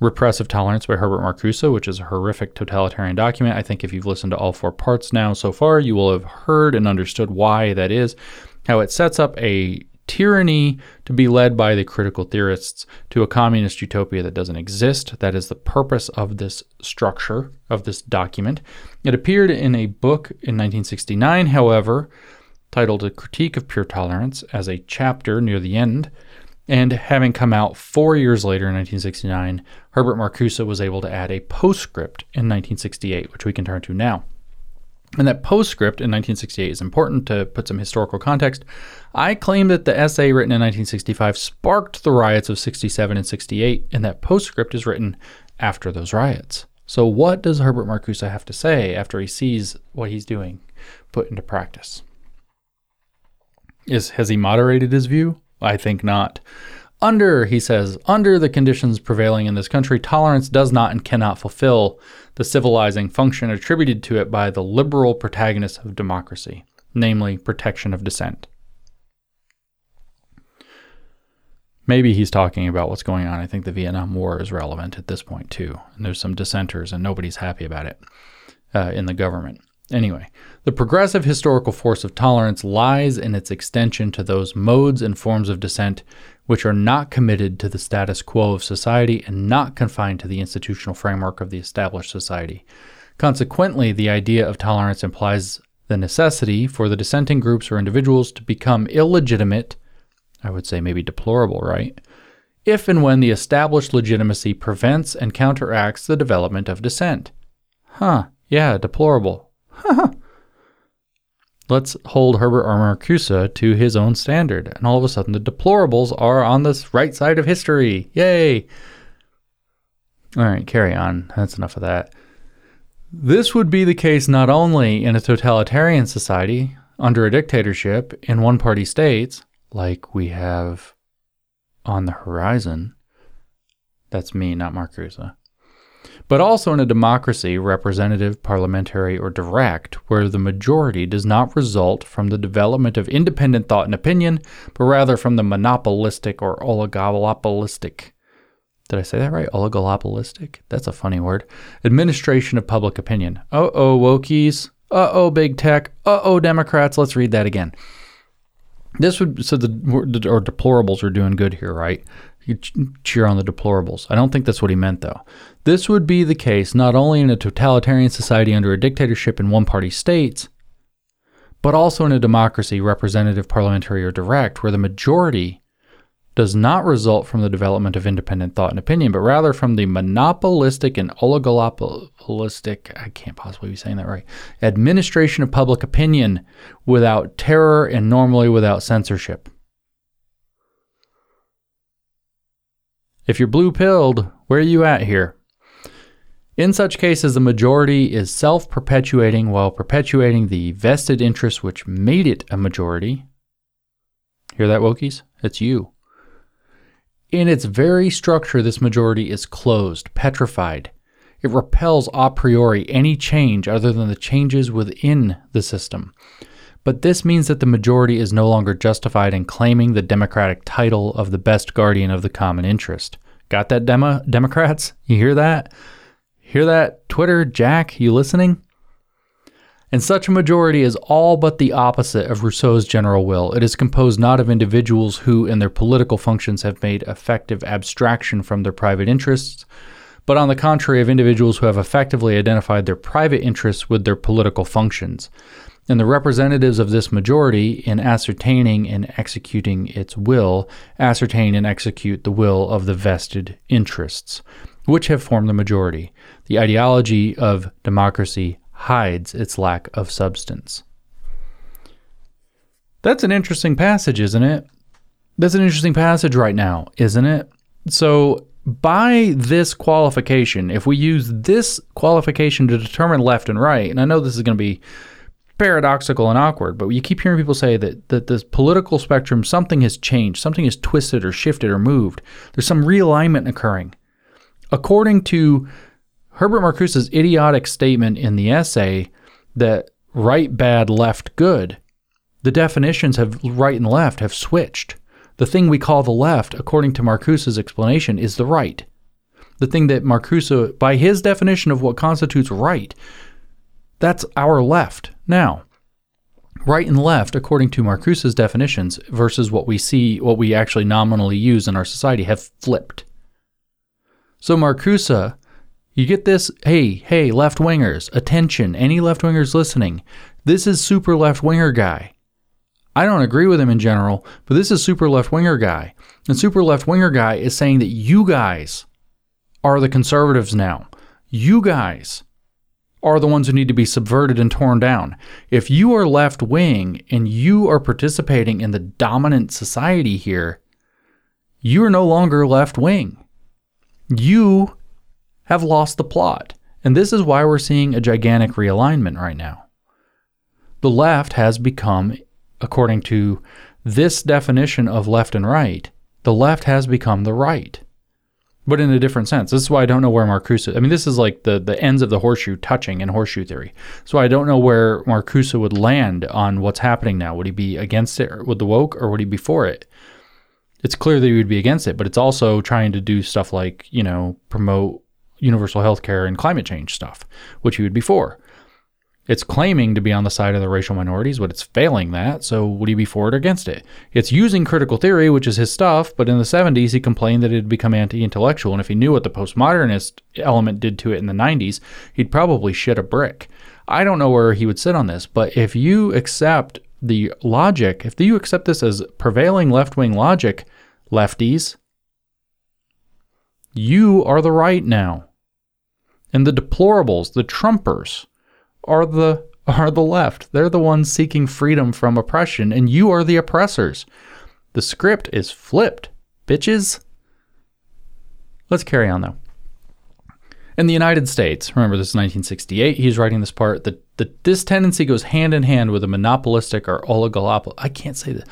Repressive Tolerance by Herbert Marcuse, which is a horrific totalitarian document. I think if you've listened to all four parts now so far, you will have heard and understood why that is, how it sets up a tyranny to be led by the critical theorists to a communist utopia that doesn't exist. That is the purpose of this structure, of this document. It appeared in a book in 1969, however, titled A Critique of Pure Tolerance, as a chapter near the end. And having come out four years later in 1969, Herbert Marcuse was able to add a postscript in 1968, which we can turn to now. And that postscript in 1968 is important to put some historical context. I claim that the essay written in 1965 sparked the riots of 67 and 68, and that postscript is written after those riots. So, what does Herbert Marcuse have to say after he sees what he's doing put into practice? Is has he moderated his view? I think not. Under, he says, under the conditions prevailing in this country, tolerance does not and cannot fulfill the civilizing function attributed to it by the liberal protagonists of democracy, namely protection of dissent. Maybe he's talking about what's going on. I think the Vietnam War is relevant at this point, too. And there's some dissenters, and nobody's happy about it uh, in the government. Anyway, the progressive historical force of tolerance lies in its extension to those modes and forms of dissent which are not committed to the status quo of society and not confined to the institutional framework of the established society. Consequently, the idea of tolerance implies the necessity for the dissenting groups or individuals to become illegitimate, I would say maybe deplorable, right? If and when the established legitimacy prevents and counteracts the development of dissent. Huh, yeah, deplorable. Let's hold Herbert R. Marcuse to his own standard. And all of a sudden, the deplorables are on the right side of history. Yay! All right, carry on. That's enough of that. This would be the case not only in a totalitarian society, under a dictatorship, in one party states, like we have on the horizon. That's me, not Marcuse but also in a democracy, representative, parliamentary, or direct, where the majority does not result from the development of independent thought and opinion, but rather from the monopolistic or oligopolistic. Did I say that right? Oligopolistic? That's a funny word. Administration of public opinion. Uh oh, wokies. Uh oh, big tech. Uh oh, Democrats. Let's read that again. This would so the or deplorables are doing good here, right? You cheer on the deplorables. I don't think that's what he meant, though. This would be the case not only in a totalitarian society under a dictatorship in one party states, but also in a democracy, representative, parliamentary, or direct, where the majority does not result from the development of independent thought and opinion, but rather from the monopolistic and oligopolistic, I can't possibly be saying that right, administration of public opinion without terror and normally without censorship. If you're blue pilled, where are you at here? In such cases, the majority is self perpetuating while perpetuating the vested interest which made it a majority. Hear that, Wokies? It's you. In its very structure, this majority is closed, petrified. It repels a priori any change other than the changes within the system. but this means that the majority is no longer justified in claiming the democratic title of the best guardian of the common interest. Got that, demo- Democrats? You hear that? Hear that, Twitter, Jack? You listening? And such a majority is all but the opposite of Rousseau's general will. It is composed not of individuals who, in their political functions, have made effective abstraction from their private interests, but on the contrary, of individuals who have effectively identified their private interests with their political functions. And the representatives of this majority, in ascertaining and executing its will, ascertain and execute the will of the vested interests, which have formed the majority. The ideology of democracy hides its lack of substance. That's an interesting passage, isn't it? That's an interesting passage right now, isn't it? So, by this qualification, if we use this qualification to determine left and right, and I know this is going to be paradoxical and awkward, but you keep hearing people say that that this political spectrum something has changed, something has twisted or shifted or moved. There's some realignment occurring. According to Herbert Marcuse's idiotic statement in the essay that right bad, left good, the definitions of right and left have switched. The thing we call the left, according to Marcuse's explanation, is the right. The thing that Marcuse, by his definition of what constitutes right, that's our left. Now, right and left, according to Marcuse's definitions, versus what we see, what we actually nominally use in our society, have flipped. So Marcuse you get this, hey, hey, left wingers, attention, any left wingers listening. This is super left winger guy. I don't agree with him in general, but this is super left winger guy. And super left winger guy is saying that you guys are the conservatives now. You guys are the ones who need to be subverted and torn down. If you are left wing and you are participating in the dominant society here, you are no longer left wing. You have lost the plot. And this is why we're seeing a gigantic realignment right now. The left has become, according to this definition of left and right, the left has become the right, but in a different sense. This is why I don't know where Marcuse. I mean, this is like the the ends of the horseshoe touching in horseshoe theory. So I don't know where Marcuse would land on what's happening now. Would he be against it with the woke, or would he be for it? It's clear that he would be against it, but it's also trying to do stuff like you know promote universal health care and climate change stuff, which he would be for. It's claiming to be on the side of the racial minorities, but it's failing that. So would he be for it or against it? It's using critical theory, which is his stuff, but in the 70s, he complained that it had become anti intellectual. And if he knew what the postmodernist element did to it in the 90s, he'd probably shit a brick. I don't know where he would sit on this, but if you accept the logic, if you accept this as prevailing left wing logic, lefties, you are the right now. And the deplorables, the Trumpers, are the are the left. They're the ones seeking freedom from oppression, and you are the oppressors. The script is flipped, bitches. Let's carry on though. In the United States, remember this is 1968, he's writing this part, that, that this tendency goes hand in hand with a monopolistic or oligopoly. I can't say that.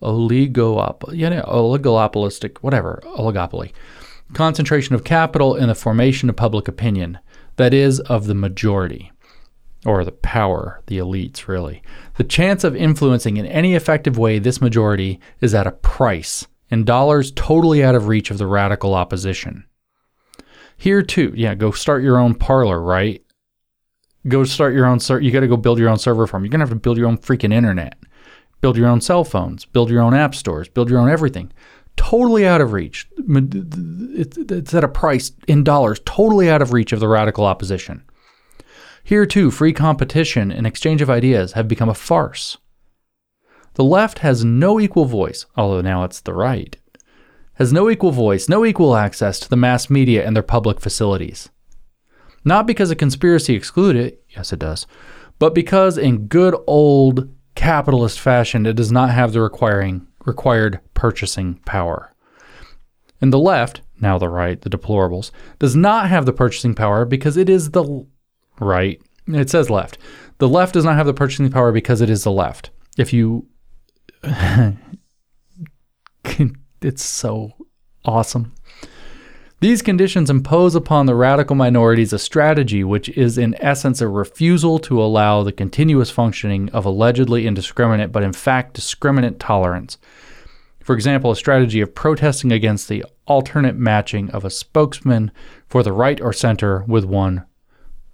Oligopoly. Yeah, oligopolistic, whatever, oligopoly concentration of capital in the formation of public opinion, that is, of the majority, or the power, the elites, really. The chance of influencing in any effective way this majority is at a price, in dollars totally out of reach of the radical opposition. Here, too, yeah, go start your own Parler, right? Go start your own, you got to go build your own server farm. You're going to have to build your own freaking internet, build your own cell phones, build your own app stores, build your own everything totally out of reach. It's at a price in dollars, totally out of reach of the radical opposition. Here, too, free competition and exchange of ideas have become a farce. The left has no equal voice, although now it's the right, has no equal voice, no equal access to the mass media and their public facilities. Not because a conspiracy exclude it, yes, it does, but because in good old capitalist fashion, it does not have the requiring required purchasing power. And the left, now the right, the deplorables, does not have the purchasing power because it is the right. It says left. The left does not have the purchasing power because it is the left. If you. it's so awesome. These conditions impose upon the radical minorities a strategy which is in essence a refusal to allow the continuous functioning of allegedly indiscriminate but in fact discriminate tolerance. For example, a strategy of protesting against the alternate matching of a spokesman for the right or center with one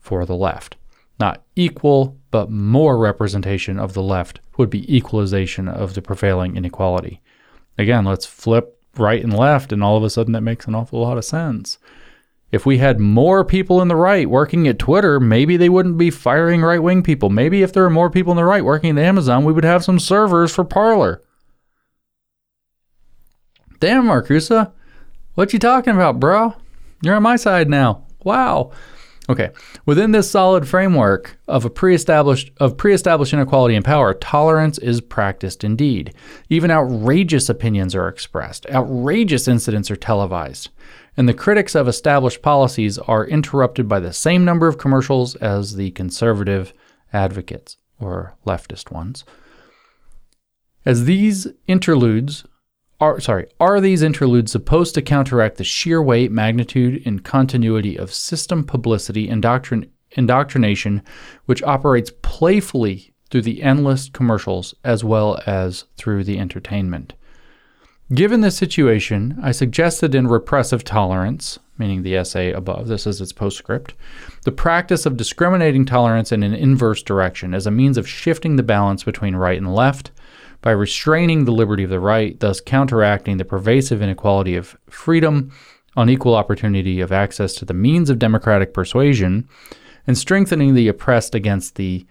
for the left. Not equal, but more representation of the left would be equalization of the prevailing inequality. Again, let's flip right and left, and all of a sudden that makes an awful lot of sense. If we had more people in the right working at Twitter, maybe they wouldn't be firing right wing people. Maybe if there were more people in the right working at Amazon, we would have some servers for Parler. Damn, Marcuse. What you talking about, bro? You're on my side now. Wow. Okay. Within this solid framework of a pre-established of pre-established inequality and power, tolerance is practiced indeed. Even outrageous opinions are expressed. Outrageous incidents are televised. And the critics of established policies are interrupted by the same number of commercials as the conservative advocates or leftist ones. As these interludes are sorry, are these interludes supposed to counteract the sheer weight, magnitude, and continuity of system publicity indoctrin- indoctrination, which operates playfully through the endless commercials as well as through the entertainment? Given this situation, I suggested in Repressive Tolerance, meaning the essay above, this is its postscript, the practice of discriminating tolerance in an inverse direction as a means of shifting the balance between right and left by restraining the liberty of the right, thus counteracting the pervasive inequality of freedom, unequal opportunity of access to the means of democratic persuasion, and strengthening the oppressed against the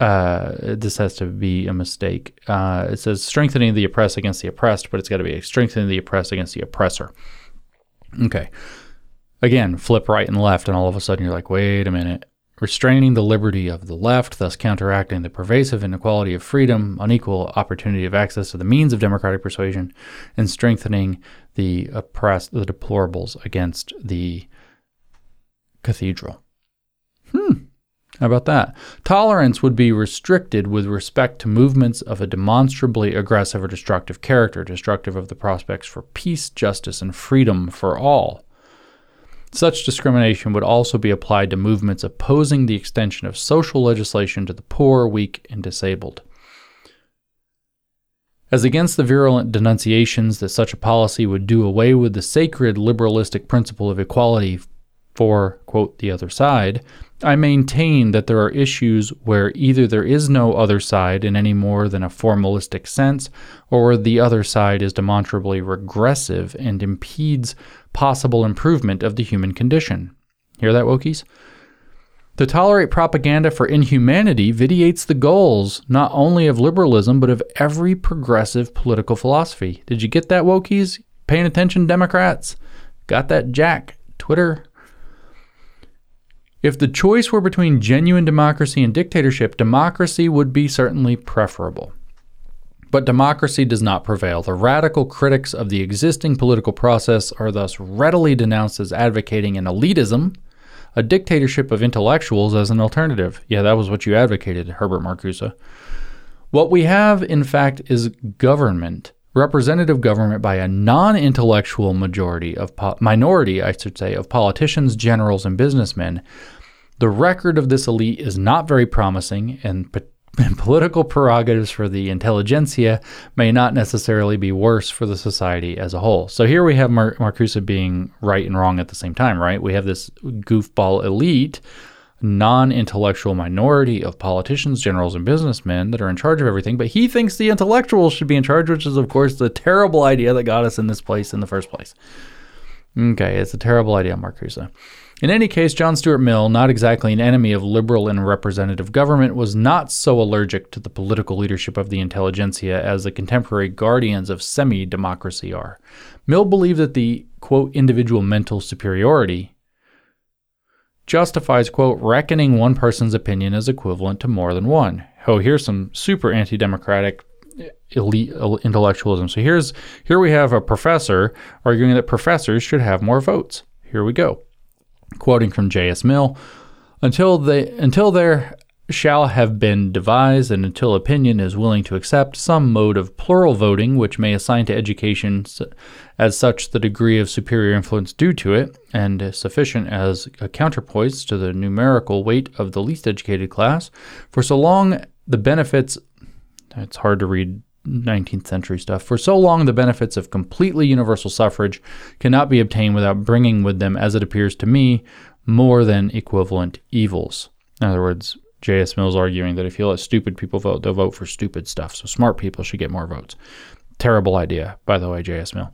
uh, this has to be a mistake. Uh, it says strengthening the oppressed against the oppressed, but it's got to be strengthening the oppressed against the oppressor. Okay. Again, flip right and left, and all of a sudden you're like, wait a minute restraining the liberty of the left, thus counteracting the pervasive inequality of freedom, unequal opportunity of access to the means of democratic persuasion, and strengthening the oppressed, the deplorables against the cathedral. Hmm. How about that? Tolerance would be restricted with respect to movements of a demonstrably aggressive or destructive character, destructive of the prospects for peace, justice, and freedom for all. Such discrimination would also be applied to movements opposing the extension of social legislation to the poor, weak, and disabled. As against the virulent denunciations that such a policy would do away with the sacred liberalistic principle of equality for, quote, the other side, I maintain that there are issues where either there is no other side in any more than a formalistic sense, or the other side is demonstrably regressive and impedes possible improvement of the human condition. Hear that, Wokies? To tolerate propaganda for inhumanity vitiates the goals not only of liberalism, but of every progressive political philosophy. Did you get that, Wokies? Paying attention, Democrats? Got that, Jack? Twitter? If the choice were between genuine democracy and dictatorship, democracy would be certainly preferable. But democracy does not prevail. The radical critics of the existing political process are thus readily denounced as advocating an elitism, a dictatorship of intellectuals as an alternative. Yeah, that was what you advocated, Herbert Marcuse. What we have, in fact, is government representative government by a non-intellectual majority of po- minority, I should say, of politicians, generals, and businessmen. The record of this elite is not very promising, and, and political prerogatives for the intelligentsia may not necessarily be worse for the society as a whole. So here we have Mar- being right and wrong at the same time, right? We have this goofball elite non intellectual minority of politicians, generals, and businessmen that are in charge of everything, but he thinks the intellectuals should be in charge, which is, of course, the terrible idea that got us in this place in the first place. Okay, it's a terrible idea, Marcuse. In any case, John Stuart Mill, not exactly an enemy of liberal and representative government, was not so allergic to the political leadership of the intelligentsia as the contemporary guardians of semi democracy are. Mill believed that the, quote, individual mental superiority, justifies, quote, reckoning one person's opinion as equivalent to more than one. Oh, here's some super anti democratic eh, elite uh, intellectualism. So here's here we have a professor arguing that professors should have more votes. Here we go. Quoting from J.S. Mill, until they until there shall have been devised, and until opinion is willing to accept some mode of plural voting which may assign to education as such the degree of superior influence due to it, and sufficient as a counterpoise to the numerical weight of the least educated class, for so long the benefits, it's hard to read 19th century stuff. For so long, the benefits of completely universal suffrage cannot be obtained without bringing with them, as it appears to me, more than equivalent evils. In other words, J.S. Mill's arguing that if you let stupid people vote, they'll vote for stupid stuff. So smart people should get more votes. Terrible idea, by the way, J.S. Mill.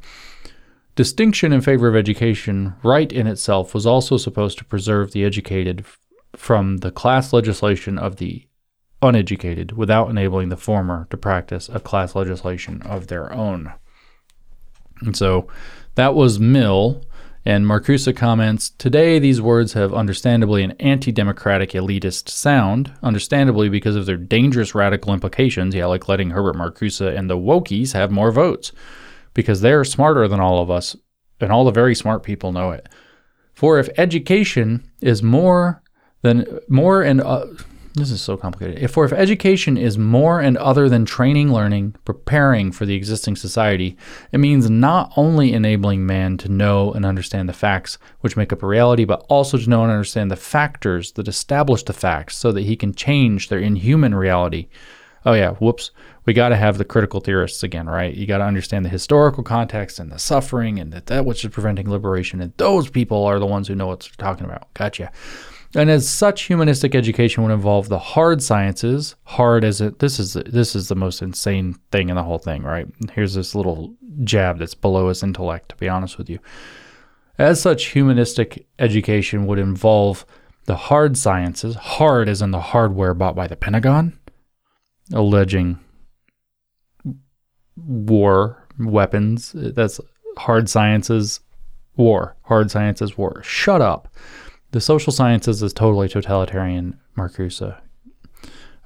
Distinction in favor of education, right in itself, was also supposed to preserve the educated from the class legislation of the uneducated without enabling the former to practice a class legislation of their own. And so that was Mill. And Marcuse comments Today, these words have understandably an anti democratic elitist sound, understandably because of their dangerous radical implications. Yeah, like letting Herbert Marcuse and the Wokies have more votes, because they're smarter than all of us, and all the very smart people know it. For if education is more than more and uh, this is so complicated. If, for if education is more and other than training, learning, preparing for the existing society, it means not only enabling man to know and understand the facts which make up a reality, but also to know and understand the factors that establish the facts so that he can change their inhuman reality. Oh, yeah, whoops. We got to have the critical theorists again, right? You got to understand the historical context and the suffering and that, that which is preventing liberation. And those people are the ones who know what they're talking about. Gotcha. And as such, humanistic education would involve the hard sciences. Hard as it this is this is the most insane thing in the whole thing, right? Here's this little jab that's below his intellect, to be honest with you. As such, humanistic education would involve the hard sciences, hard as in the hardware bought by the Pentagon, alleging war weapons. That's hard sciences, war. Hard sciences, war. Shut up. The social sciences is totally totalitarian, Marcuse.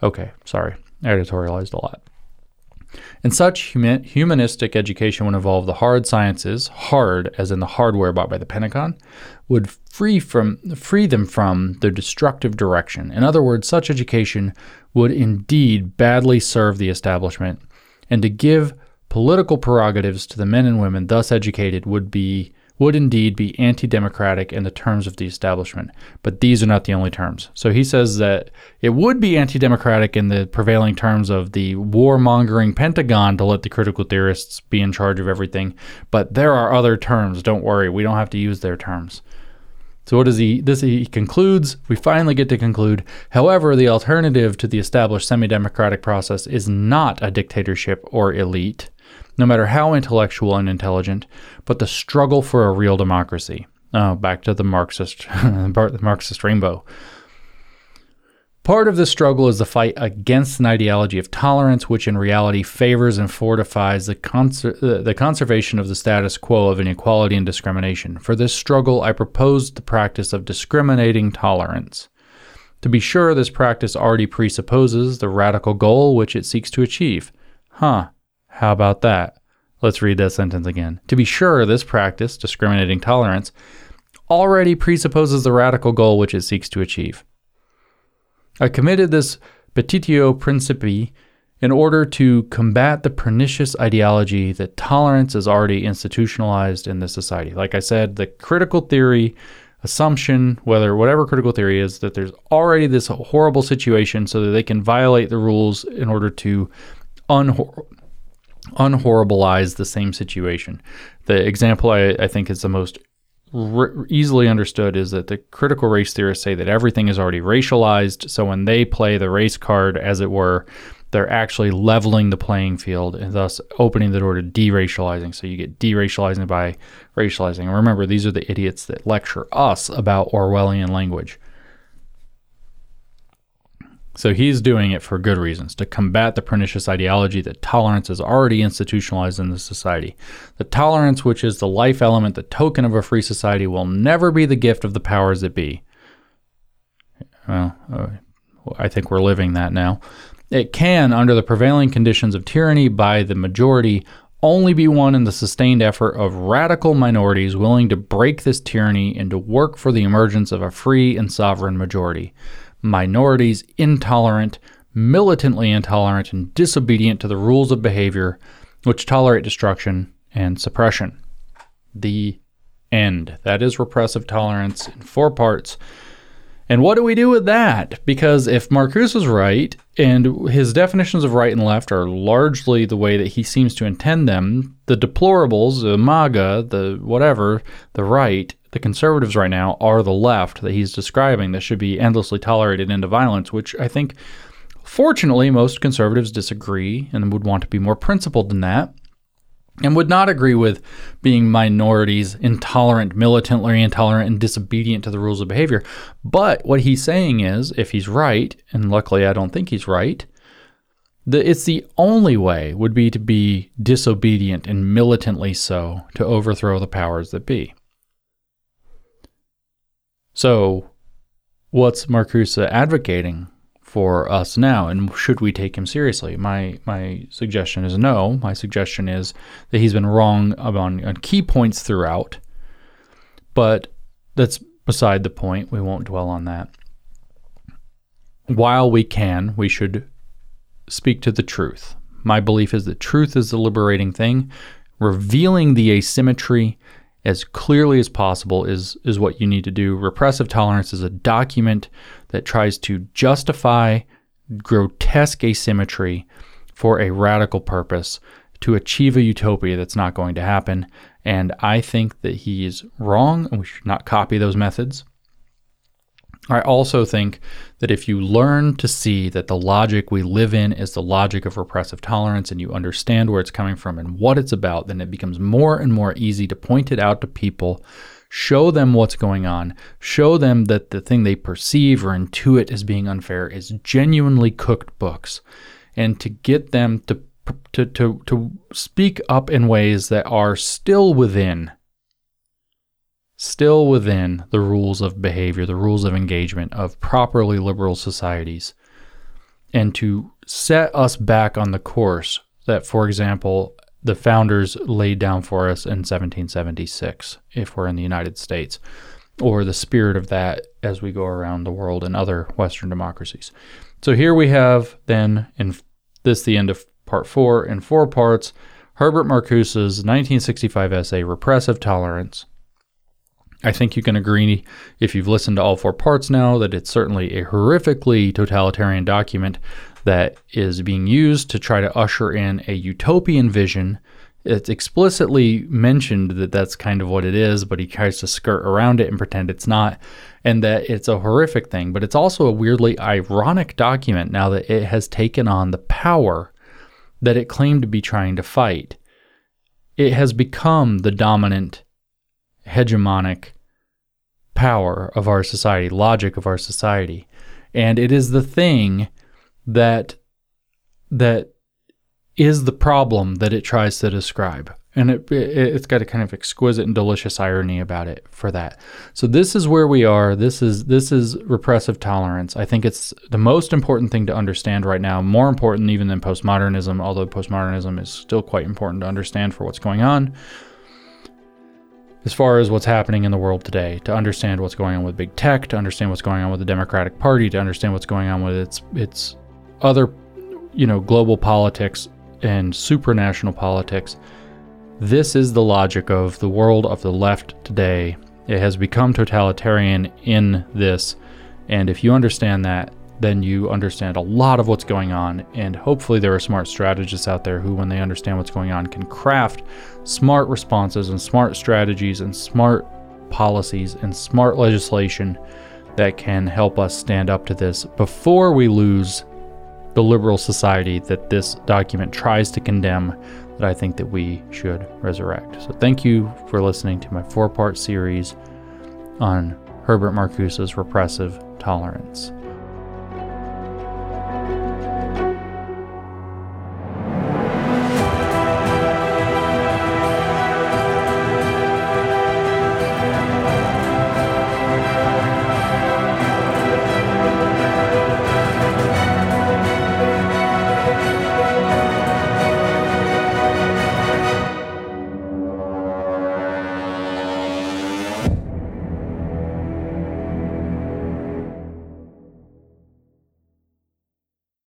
Okay, sorry. I editorialized a lot. In such human, humanistic education would involve the hard sciences, hard as in the hardware bought by the Pentagon, would free from free them from the destructive direction. In other words, such education would indeed badly serve the establishment, and to give political prerogatives to the men and women thus educated would be would indeed be anti democratic in the terms of the establishment, but these are not the only terms. So he says that it would be anti democratic in the prevailing terms of the warmongering Pentagon to let the critical theorists be in charge of everything, but there are other terms. Don't worry, we don't have to use their terms. So what does he this he concludes, we finally get to conclude, however, the alternative to the established semi-democratic process is not a dictatorship or elite no matter how intellectual and intelligent, but the struggle for a real democracy. Oh, back to the Marxist, the Marxist rainbow. Part of this struggle is the fight against an ideology of tolerance, which in reality favors and fortifies the, conser- the conservation of the status quo of inequality and discrimination. For this struggle, I proposed the practice of discriminating tolerance. To be sure, this practice already presupposes the radical goal which it seeks to achieve. Huh, how about that? Let's read that sentence again. To be sure, this practice, discriminating tolerance, already presupposes the radical goal which it seeks to achieve. I committed this petitio principii in order to combat the pernicious ideology that tolerance is already institutionalized in this society. Like I said, the critical theory assumption, whether whatever critical theory is, that there's already this horrible situation so that they can violate the rules in order to unhor- unhorribilize the same situation. The example I, I think is the most easily understood is that the critical race theorists say that everything is already racialized. So when they play the race card, as it were, they're actually leveling the playing field and thus opening the door to deracializing. So you get deracializing by racializing. And remember, these are the idiots that lecture us about Orwellian language. So he's doing it for good reasons to combat the pernicious ideology that tolerance is already institutionalized in the society. The tolerance, which is the life element, the token of a free society, will never be the gift of the powers that be. Well, uh, I think we're living that now. It can, under the prevailing conditions of tyranny by the majority, only be won in the sustained effort of radical minorities willing to break this tyranny and to work for the emergence of a free and sovereign majority. Minorities intolerant, militantly intolerant, and disobedient to the rules of behavior which tolerate destruction and suppression. The end. That is repressive tolerance in four parts. And what do we do with that? Because if Marcuse is right, and his definitions of right and left are largely the way that he seems to intend them, the deplorables, the MAGA, the whatever, the right, the conservatives right now are the left that he's describing that should be endlessly tolerated into violence, which I think, fortunately, most conservatives disagree and would want to be more principled than that and would not agree with being minorities, intolerant, militantly intolerant, and disobedient to the rules of behavior. But what he's saying is, if he's right, and luckily I don't think he's right, that it's the only way would be to be disobedient and militantly so to overthrow the powers that be. So, what's Marcuse's advocating for us now and should we take him seriously? My my suggestion is no. My suggestion is that he's been wrong on, on key points throughout but that's beside the point. We won't dwell on that. While we can we should speak to the truth. My belief is that truth is the liberating thing. Revealing the asymmetry as clearly as possible is is what you need to do. Repressive tolerance is a document that tries to justify grotesque asymmetry for a radical purpose to achieve a utopia that's not going to happen. And I think that he is wrong, and we should not copy those methods. I also think that if you learn to see that the logic we live in is the logic of repressive tolerance and you understand where it's coming from and what it's about, then it becomes more and more easy to point it out to people, show them what's going on, show them that the thing they perceive or intuit as being unfair is genuinely cooked books, and to get them to to, to, to speak up in ways that are still within still within the rules of behavior, the rules of engagement of properly liberal societies, and to set us back on the course that, for example, the founders laid down for us in 1776, if we're in the United States, or the spirit of that as we go around the world in other Western democracies. So here we have then, in this the end of part four, in four parts, Herbert Marcuse's 1965 essay, Repressive Tolerance, I think you can agree, if you've listened to all four parts now, that it's certainly a horrifically totalitarian document that is being used to try to usher in a utopian vision. It's explicitly mentioned that that's kind of what it is, but he tries to skirt around it and pretend it's not, and that it's a horrific thing. But it's also a weirdly ironic document now that it has taken on the power that it claimed to be trying to fight. It has become the dominant hegemonic power of our society, logic of our society. And it is the thing that that is the problem that it tries to describe. And it, it, has got a kind of exquisite and delicious irony about it for that. So this is where we are. This is this is repressive tolerance. I think it's the most important thing to understand right now, more important even than postmodernism, although postmodernism is still quite important to understand for what's going on as far as what's happening in the world today, to understand what's going on with big tech, to understand what's going on with the Democratic Party, to understand what's going on with its its other, you know, global politics and supranational politics. This is the logic of the world of the left today. It has become totalitarian in this, and if you understand that, then you understand a lot of what's going on. And hopefully, there are smart strategists out there who, when they understand what's going on, can craft smart responses and smart strategies and smart policies and smart legislation that can help us stand up to this before we lose the liberal society that this document tries to condemn that I think that we should resurrect. So thank you for listening to my four-part series on Herbert Marcuse's repressive tolerance.